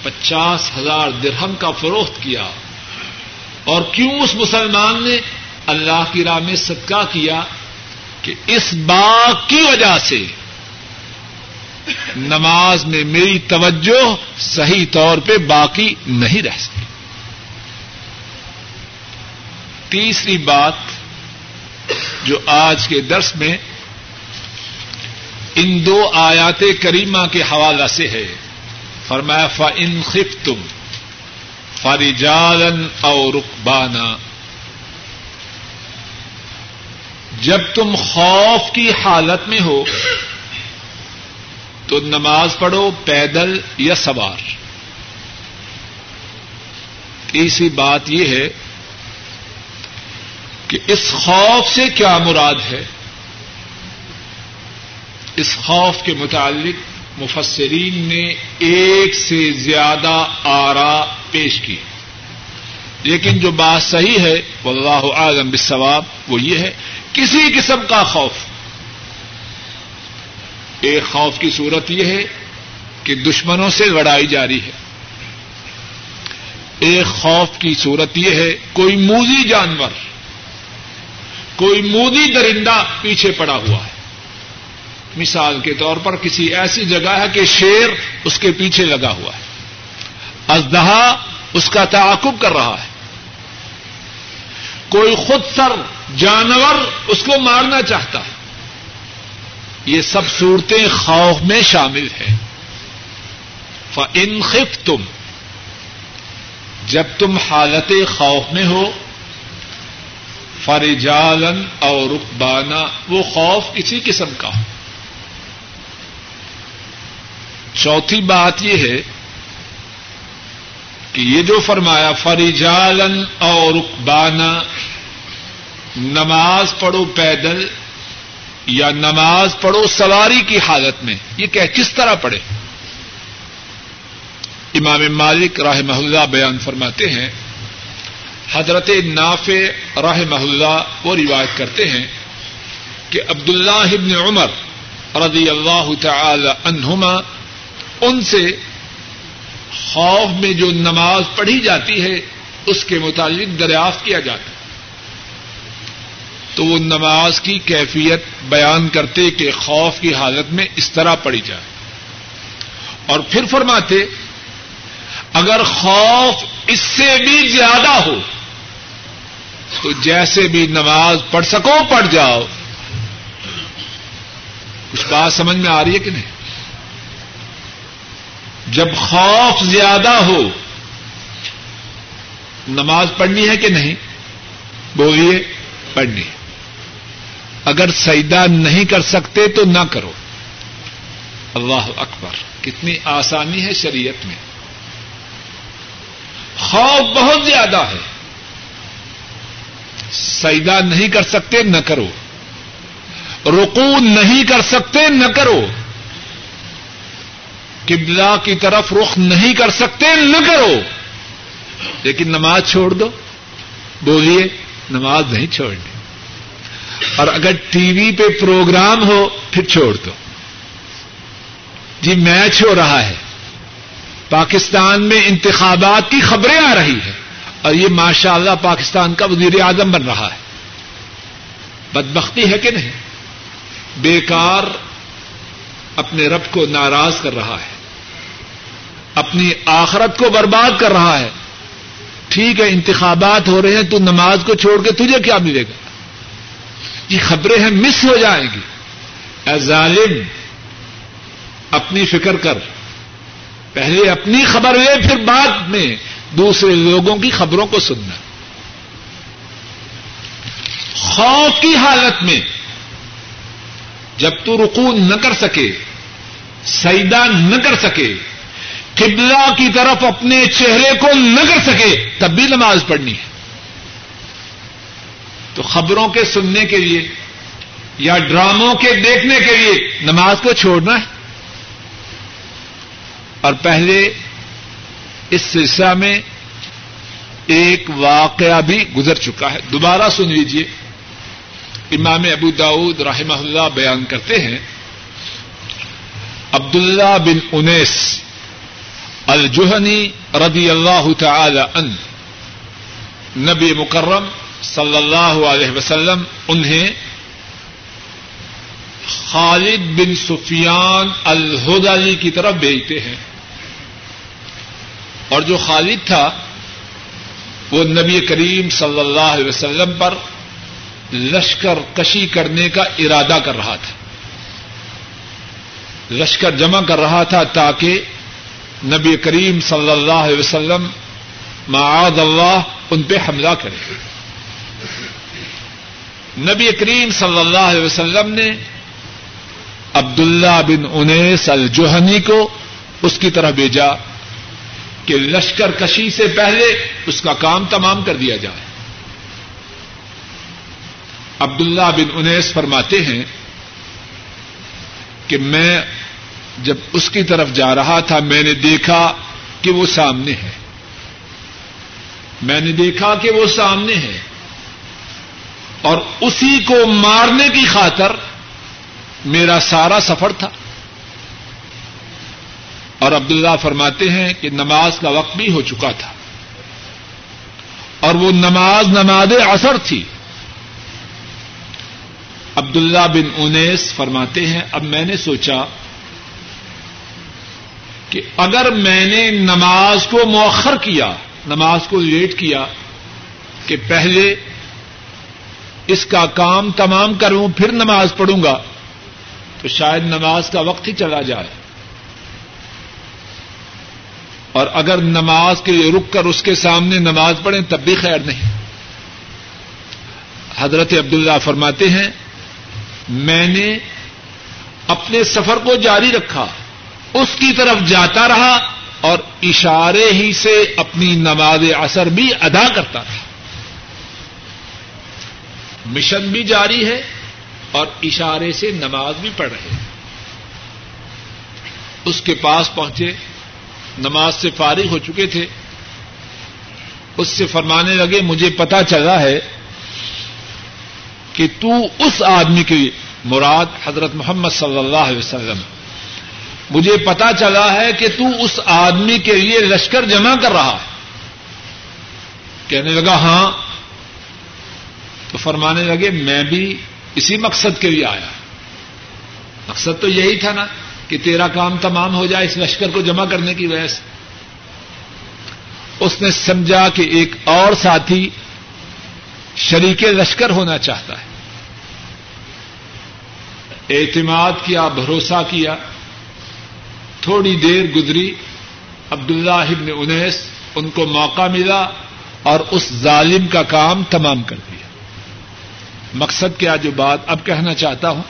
پچاس ہزار درہم کا فروخت کیا۔ اور کیوں اس مسلمان نے اللہ کی راہ میں صدقہ کیا کہ اس باغ کی وجہ سے نماز میں میری توجہ صحیح طور پہ باقی نہیں رہ سکی۔ تیسری بات جو آج کے درس میں ان دو آیات کریمہ کے حوالہ سے ہے۔ فرمایا فا ان خف تم فریجالن اور رقبانا جب تم خوف کی حالت میں ہو، تو نماز پڑھو، پیدل یا سوار۔ تیسری بات یہ ہے کہ اس خوف سے کیا مراد ہے؟ اس خوف کے متعلق مفسرین نے ایک سے زیادہ آرا پیش کی۔ لیکن جو بات صحیح ہے، واللہ اعظم بالثواب وہ یہ ہے، کسی قسم کا خوف۔ ایک خوف کی صورت یہ ہے کہ دشمنوں سے لڑائی جاری ہے۔ ایک خوف کی صورت یہ ہے، کوئی موزی جانور کوئی مودی درندہ پیچھے پڑا ہوا ہے۔ مثال کے طور پر کسی ایسی جگہ ہے کہ شیر اس کے پیچھے لگا ہوا ہے۔ ازدہا اس کا تعاقب کر رہا ہے۔ کوئی خود سر جانور اس کو مارنا چاہتا ہے۔ یہ سب صورتیں خوف میں شامل ہیں۔ خف تم جب تم حالت خوف میں ہو فرجالن اور رقبانا وہ خوف کسی قسم کا ہو۔ چوتھی بات یہ ہے کہ یہ جو فرمایا فریجالن اور رقبانا نماز پڑھو پیدل یا نماز پڑھو سواری کی حالت میں، یہ کہ کس طرح پڑھے؟ امام مالک راہ محلہ بیان فرماتے ہیں حضرت نافع راہ محلہ وہ روایت کرتے ہیں کہ عبد اللہ ابن عمر رضی اللہ تعالی عنہما ان سے خوف میں جو نماز پڑھی جاتی ہے، اس کے متعلق دریافت کیا جاتا ہے۔ تو وہ نماز کی کیفیت بیان کرتے کہ خوف کی حالت میں اس طرح پڑی جائے۔ اور پھر فرماتے اگر خوف اس سے بھی زیادہ ہو، تو جیسے بھی نماز پڑھ سکو، پڑھ جاؤ۔ کچھ بات سمجھ میں آ رہی ہے کہ نہیں؟ جب خوف زیادہ ہو، نماز پڑھنی ہے کہ نہیں؟ بولیے، پڑھنی ہے۔ اگر سیدا نہیں کر سکتے تو نہ کرو۔ اللہ اکبر، کتنی آسانی ہے شریعت میں۔ خوف بہت زیادہ ہے۔ سیدا نہیں کر سکتے، نہ کرو۔ رکو نہیں کر سکتے، نہ کرو۔ قبلہ کی طرف رخ نہیں کر سکتے، نہ کرو۔ لیکن نماز چھوڑ دو۔ بولیے، نماز نہیں چھوڑنی اور اگر ٹی وی پہ پروگرام ہو، پھر چھوڑ دو۔ جی میچ ہو رہا ہے۔ پاکستان میں انتخابات کی خبریں آ رہی ہیں اور یہ ماشاء اللہ پاکستان کا وزیر اعظم بن رہا ہے۔ بدبختی ہے کہ نہیں؟ بیکار اپنے رب کو ناراض کر رہا ہے۔ اپنی آخرت کو برباد کر رہا ہے۔ ٹھیک ہے، انتخابات ہو رہے ہیں، تو نماز کو چھوڑ کے تجھے کیا ملے گا؟ یہ خبریں ہیں، مس ہو جائیں گی۔ اے ظالم، اپنی فکر کر۔ پہلے اپنی خبر لے، پھر بعد میں دوسرے لوگوں کی خبروں کو سننا۔ خوف کی حالت میں جب تو رکو نہ کر سکے سیدا نہ کر سکے، قبلہ کی طرف اپنے چہرے کو نہ کر سکے، تب بھی نماز پڑھنی ہے۔ تو خبروں کے سننے کے لیے یا ڈراموں کے دیکھنے کے لیے نماز کو چھوڑنا ہے۔ اور پہلے اس سلسلہ میں ایک واقعہ بھی گزر چکا ہے۔ دوبارہ سن لیجیے امام ابو داود رحمہ اللہ بیان کرتے ہیں۔ عبداللہ بن انیس الجوہنی رضی اللہ تعالی ان نبی مکرم صلی اللہ علیہ وسلم، انہیں خالد بن سفیان الہد علی کی طرف بھیجتے ہیں۔ اور جو خالد تھا، وہ نبی کریم صلی اللہ علیہ وسلم پر لشکر کشی کرنے کا ارادہ کر رہا تھا۔ لشکر جمع کر رہا تھا تاکہ نبی کریم صلی اللہ علیہ وسلم معاذ اللہ ان پہ حملہ کرے۔ نبی کریم صلی اللہ علیہ وسلم نے عبداللہ بن انیس الجوہنی کو اس کی طرح بھیجا۔ کہ لشکر کشی سے پہلے اس کا کام تمام کر دیا جائے۔ عبداللہ بن انیس فرماتے ہیں کہ میں جب اس کی طرف جا رہا تھا، میں نے دیکھا کہ وہ سامنے ہے۔ میں نے دیکھا کہ وہ سامنے ہے۔ اور اسی کو مارنے کی خاطر میرا سارا سفر تھا۔ اور عبداللہ فرماتے ہیں کہ نماز کا وقت بھی ہو چکا تھا۔ اور وہ نماز نماز اثر تھی۔ عبداللہ بن انیس فرماتے ہیں، اب میں نے سوچا کہ اگر میں نے نماز کو مؤخر کیا، نماز کو لیٹ کیا کہ پہلے اس کا کام تمام کروں، پھر نماز پڑھوں گا، تو شاید نماز کا وقت ہی چلا جائے۔ اور اگر نماز کے لیے رک کر اس کے سامنے نماز پڑھیں تب بھی خیر نہیں۔ حضرت عبداللہ فرماتے ہیں، میں نے اپنے سفر کو جاری رکھا، اس کی طرف جاتا رہا اور اشارے ہی سے اپنی نماز اثر بھی ادا کرتا رہا۔ مشن بھی جاری ہے اور اشارے سے نماز بھی پڑھ رہے ہیں۔ اس کے پاس پہنچے۔ نماز سے فارغ ہو چکے تھے۔ اس سے فرمانے لگے، مجھے پتا چلا ہے کہ تو اس آدمی کی مراد حضرت محمد صلی اللہ علیہ وسلم۔ مجھے پتا چلا ہے کہ تو اس آدمی کے لیے لشکر جمع کر رہا ہے۔ کہنے لگا ہاں۔ تو فرمانے لگے، میں بھی اسی مقصد کے لیے آیا۔ مقصد تو یہی تھا نا۔ کہ تیرا کام تمام ہو جائے اس لشکر کو جمع کرنے کی وجہ سے اس نے سمجھا کہ ایک اور ساتھی شریک لشکر ہونا چاہتا ہے۔ اعتماد کیا، بھروسہ کیا۔ تھوڑی دیر گزری، عبداللہ ابن انیس ان کو موقع ملا اور اس ظالم کا کام تمام کر دیا۔ مقصد کیا جو بات اب کہنا چاہتا ہوں؟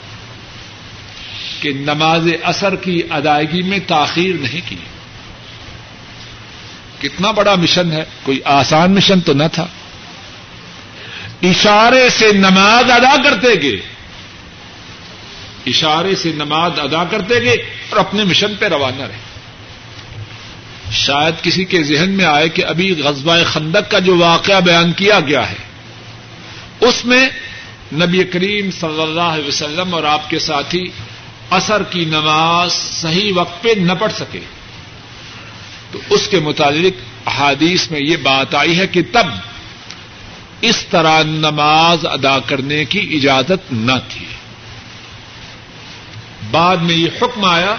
کہ نماز اثر کی ادائیگی میں تاخیر نہیں کی۔ کتنا بڑا مشن ہے، کوئی آسان مشن تو نہ تھا۔ اشارے سے نماز ادا کرتے گئے۔ اشارے سے نماز ادا کرتے گئے اور اپنے مشن پہ روانہ رہے۔ شاید کسی کے ذہن میں آئے کہ ابھی غزبۂ خندق کا جو واقعہ بیان کیا گیا ہے، اس میں نبی کریم صلی اللہ علیہ وسلم اور آپ کے ساتھی اثر کی نماز صحیح وقت پہ نہ پڑھ سکے۔ تو اس کے متعلق احادیث میں یہ بات آئی ہے کہ تب اس طرح نماز ادا کرنے کی اجازت نہ تھی۔ بعد میں یہ حکم آیا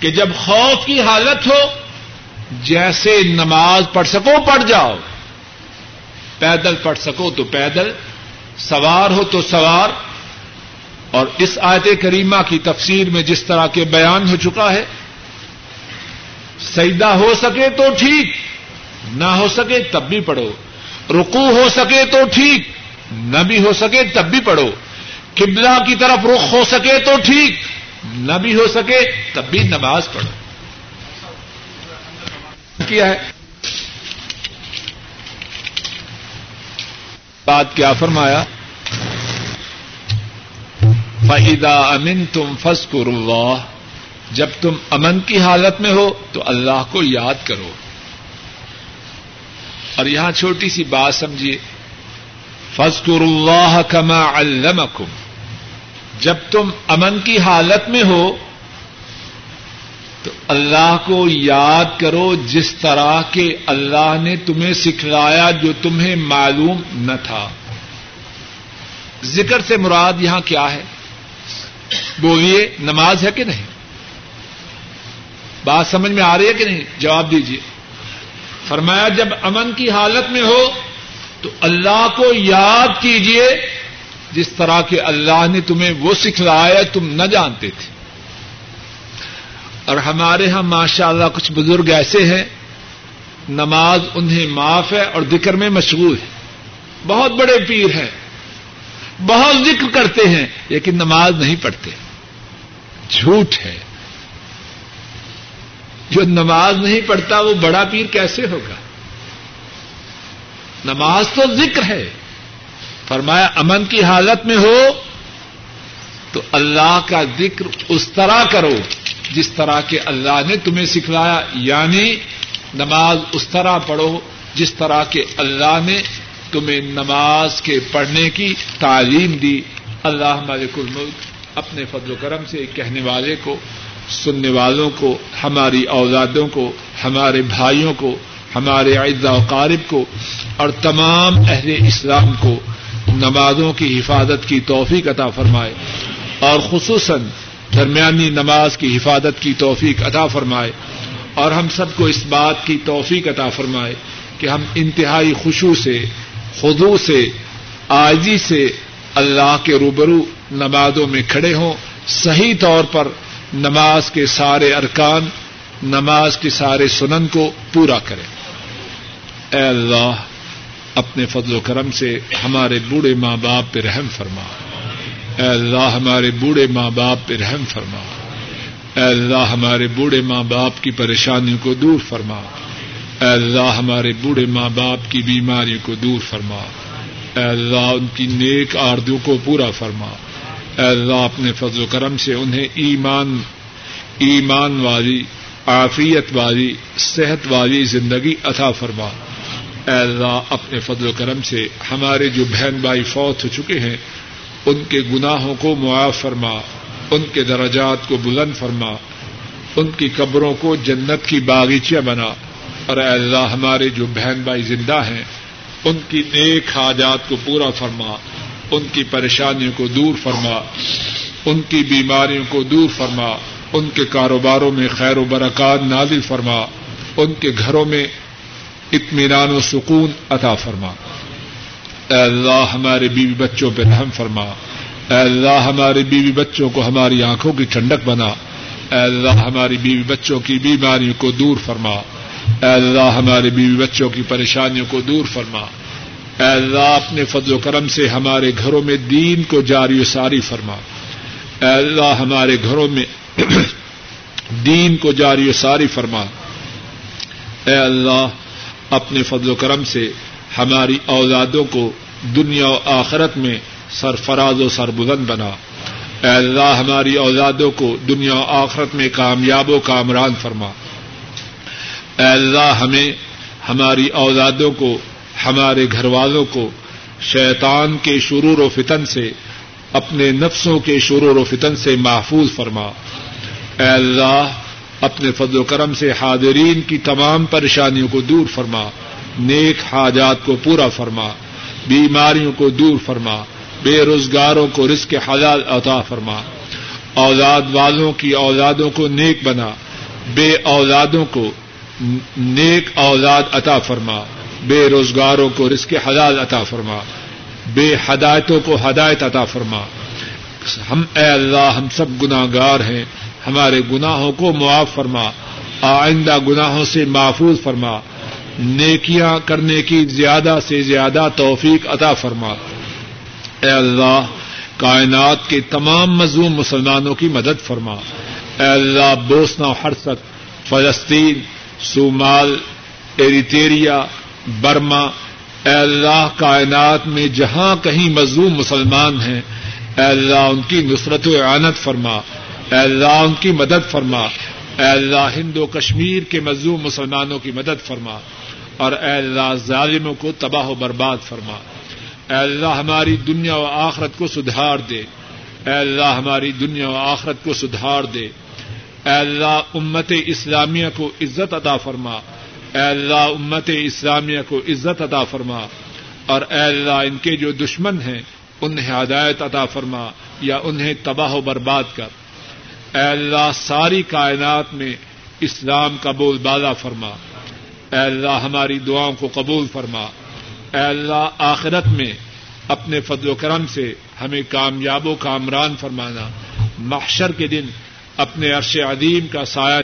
کہ جب خوف کی حالت ہو، جیسے نماز پڑھ سکو، پڑھ جاؤ۔ پیدل پڑھ سکو تو پیدل، سوار ہو تو سوار۔ اور اس آیت کریمہ کی تفسیر میں جس طرح کے بیان ہو چکا ہے، سجدہ ہو سکے تو ٹھیک، نہ ہو سکے تب بھی پڑھو رکو ہو سکے تو ٹھیک، نہ بھی ہو سکے تب بھی پڑھو، قبلہ کی طرف رخ ہو سکے تو ٹھیک، نہ بھی ہو سکے تب بھی نماز پڑھو۔ کیا ہے؟ بات کیا فرمایا؟ فہدا امن تم فس اللہ جب تم امن کی حالت میں ہو تو اللہ کو یاد کرو۔ اور یہاں چھوٹی سی بات سمجھیے۔ فضکر اللہ کما علمکم جب تم امن کی حالت میں ہو تو اللہ کو یاد کرو جس طرح کے اللہ نے تمہیں سکھلایا جو تمہیں معلوم نہ تھا۔ ذکر سے مراد یہاں کیا ہے؟ بولیے نماز ہے کہ نہیں؟ بات سمجھ میں آ رہی ہے کہ نہیں؟ جواب دیجیے فرمایا، جب امن کی حالت میں ہو تو اللہ کو یاد کیجیے جس طرح کے اللہ نے تمہیں وہ سکھلایا تم نہ جانتے تھے۔ اور ہمارے یہاں ماشاء اللہ کچھ بزرگ ایسے ہیں، نماز انہیں معاف ہے اور ذکر میں مشغول ہے بہت بڑے پیر ہیں، بہت ذکر کرتے ہیں، لیکن نماز نہیں پڑھتے۔ جھوٹ ہے۔ جو نماز نہیں پڑھتا، وہ بڑا پیر کیسے ہوگا؟ نماز تو ذکر ہے۔ فرمایا، امن کی حالت میں ہو تو اللہ کا ذکر اس طرح کرو جس طرح کے اللہ نے تمہیں سکھلایا۔ یعنی نماز اس طرح پڑھو جس طرح کے اللہ نے تمہیں نماز کے پڑھنے کی تعلیم دی۔ اللہ مالک الملک۔ اپنے فضل و کرم سے کہنے والے کو، سننے والوں کو، ہماری اولادوں کو، ہمارے بھائیوں کو، ہمارے اعزا و قارب کو اور تمام اہل اسلام کو نمازوں کی حفاظت کی توفیق عطا فرمائے اور خصوصاً درمیانی نماز کی حفاظت کی توفیق عطا فرمائے اور ہم سب کو اس بات کی توفیق عطا فرمائے کہ ہم انتہائی خوشو سے خدو سے، آجی سے اللہ کے روبرو نمازوں میں کھڑے ہوں، صحیح طور پر نماز کے سارے ارکان، نماز کے سارے سنن کو پورا کریں۔ اے اللہ، اپنے فضل و کرم سے ہمارے بوڑھے ماں باپ پہ رحم فرما۔ اے اللہ، ہمارے بوڑھے ماں باپ پہ رحم فرما۔ اے اللہ، ہمارے بوڑھے ماں باپ کی پریشانیوں کو دور فرما۔ اے اللہ، ہمارے بوڑھے ماں باپ کی بیماریوں کو دور فرما۔ اے اللہ، ان کی نیک آردو کو پورا فرما۔ اے اللہ اپنے فضل و کرم سے انہیں ایمان ایمان والی، عافیت والی، صحت والی زندگی عطا فرما۔ اے اللہ اپنے فضل و کرم سے ہمارے جو بہن بھائی فوت ہو چکے ہیں، ان کے گناہوں کو معاف فرما، ان کے درجات کو بلند فرما، ان کی قبروں کو جنت کی باغیچیاں بنا۔ اور اے اللہ ہمارے جو بہن بھائی زندہ ہیں، ان کی نیک حاجات کو پورا فرما۔ ان کی پریشانیوں کو دور فرما، ان کی بیماریوں کو دور فرما، ان کے کاروباروں میں خیر و برکات نازل فرما، ان کے گھروں میں اطمینان و سکون عطا فرما۔ اے اللہ، ہمارے بیوی بچوں پہ رحم فرما۔ اے اللہ، ہمارے بیوی بچوں کو ہماری آنکھوں کی ٹھنڈک بنا۔ اے اللہ، ہماری بیوی بچوں کی بیماریوں کو دور فرما۔ اے اللہ، ہمارے بیوی بچوں کی پریشانیوں کو دور فرما۔ اے اللہ اپنے فضل و کرم سے ہمارے گھروں میں دین کو جاری و ساری فرما اے اللہ، ہمارے گھروں میں [clears throat] دین کو جاری و ساری فرما اے اللہ، اپنے فضل و کرم سے ہماری اولادوں کو دنیا و آخرت میں سرفراز و سربلند بنا اے اللہ، ہماری اولادوں کو دنیا و آخرت میں کامیاب و کامران فرما اے اللہ، ہمیں ہماری اولادوں کو ہمارے گھر والوں کو شیطان کے شرور و فتن سے، اپنے نفسوں کے شرور و فتن سے محفوظ فرما۔ اے اللہ، اپنے فضل و کرم سے حاضرین کی تمام پریشانیوں کو دور فرما۔ نیک حاجات کو پورا فرما۔ بیماریوں کو دور فرما۔ بے روزگاروں کو رزق حلال عطا فرما۔ اولاد والوں کی اولادوں کو نیک بنا۔ بے اولادوں کو نیک اولاد عطا فرما۔ بے روزگاروں کو رزق حلال عطا فرما، بے ہدایتوں کو ہدایت عطا فرما۔ ہم اے اللہ، ہم سب گناہ گار ہیں، ہمارے گناہوں کو معاف فرما، آئندہ گناہوں سے محفوظ فرما۔ نیکیاں کرنے کی زیادہ سے زیادہ توفیق عطا فرما۔ اے اللہ، کائنات کے تمام مظلوم مسلمانوں کی مدد فرما۔ اے اللہ بوسنا حرست فلسطین، صومال، ایریٹیریا برما، اے اللہ کائنات میں جہاں کہیں مظلوم مسلمان ہیں، اے اللہ ان کی نصرت و اعانت فرما، اے اللہ ان کی مدد فرما، اے اللہ ہند و کشمیر کے مظلوم مسلمانوں کی مدد فرما، اور اے اللہ ظالموں کو تباہ و برباد فرما۔ اے اللہ ہماری دنیا و آخرت کو سدھار دے۔ اے اللہ ہماری دنیا و آخرت کو سدھار دے۔ اے اللہ امت اسلامیہ کو عزت عطا فرما۔ اے اللہ، امت اسلامیہ کو عزت عطا فرما اور اے اللہ، ان کے جو دشمن ہیں، انہیں ہدایت عطا فرما یا انہیں تباہ و برباد کر۔ اے اللہ، ساری کائنات میں اسلام کا بول بالا فرما۔ اے اللہ، ہماری دعاؤں کو قبول فرما۔ اے اللہ، آخرت میں اپنے فضل و کرم سے ہمیں کامیاب و کامران فرمانا۔ محشر کے دن اپنے عرش عدیم کا سایہ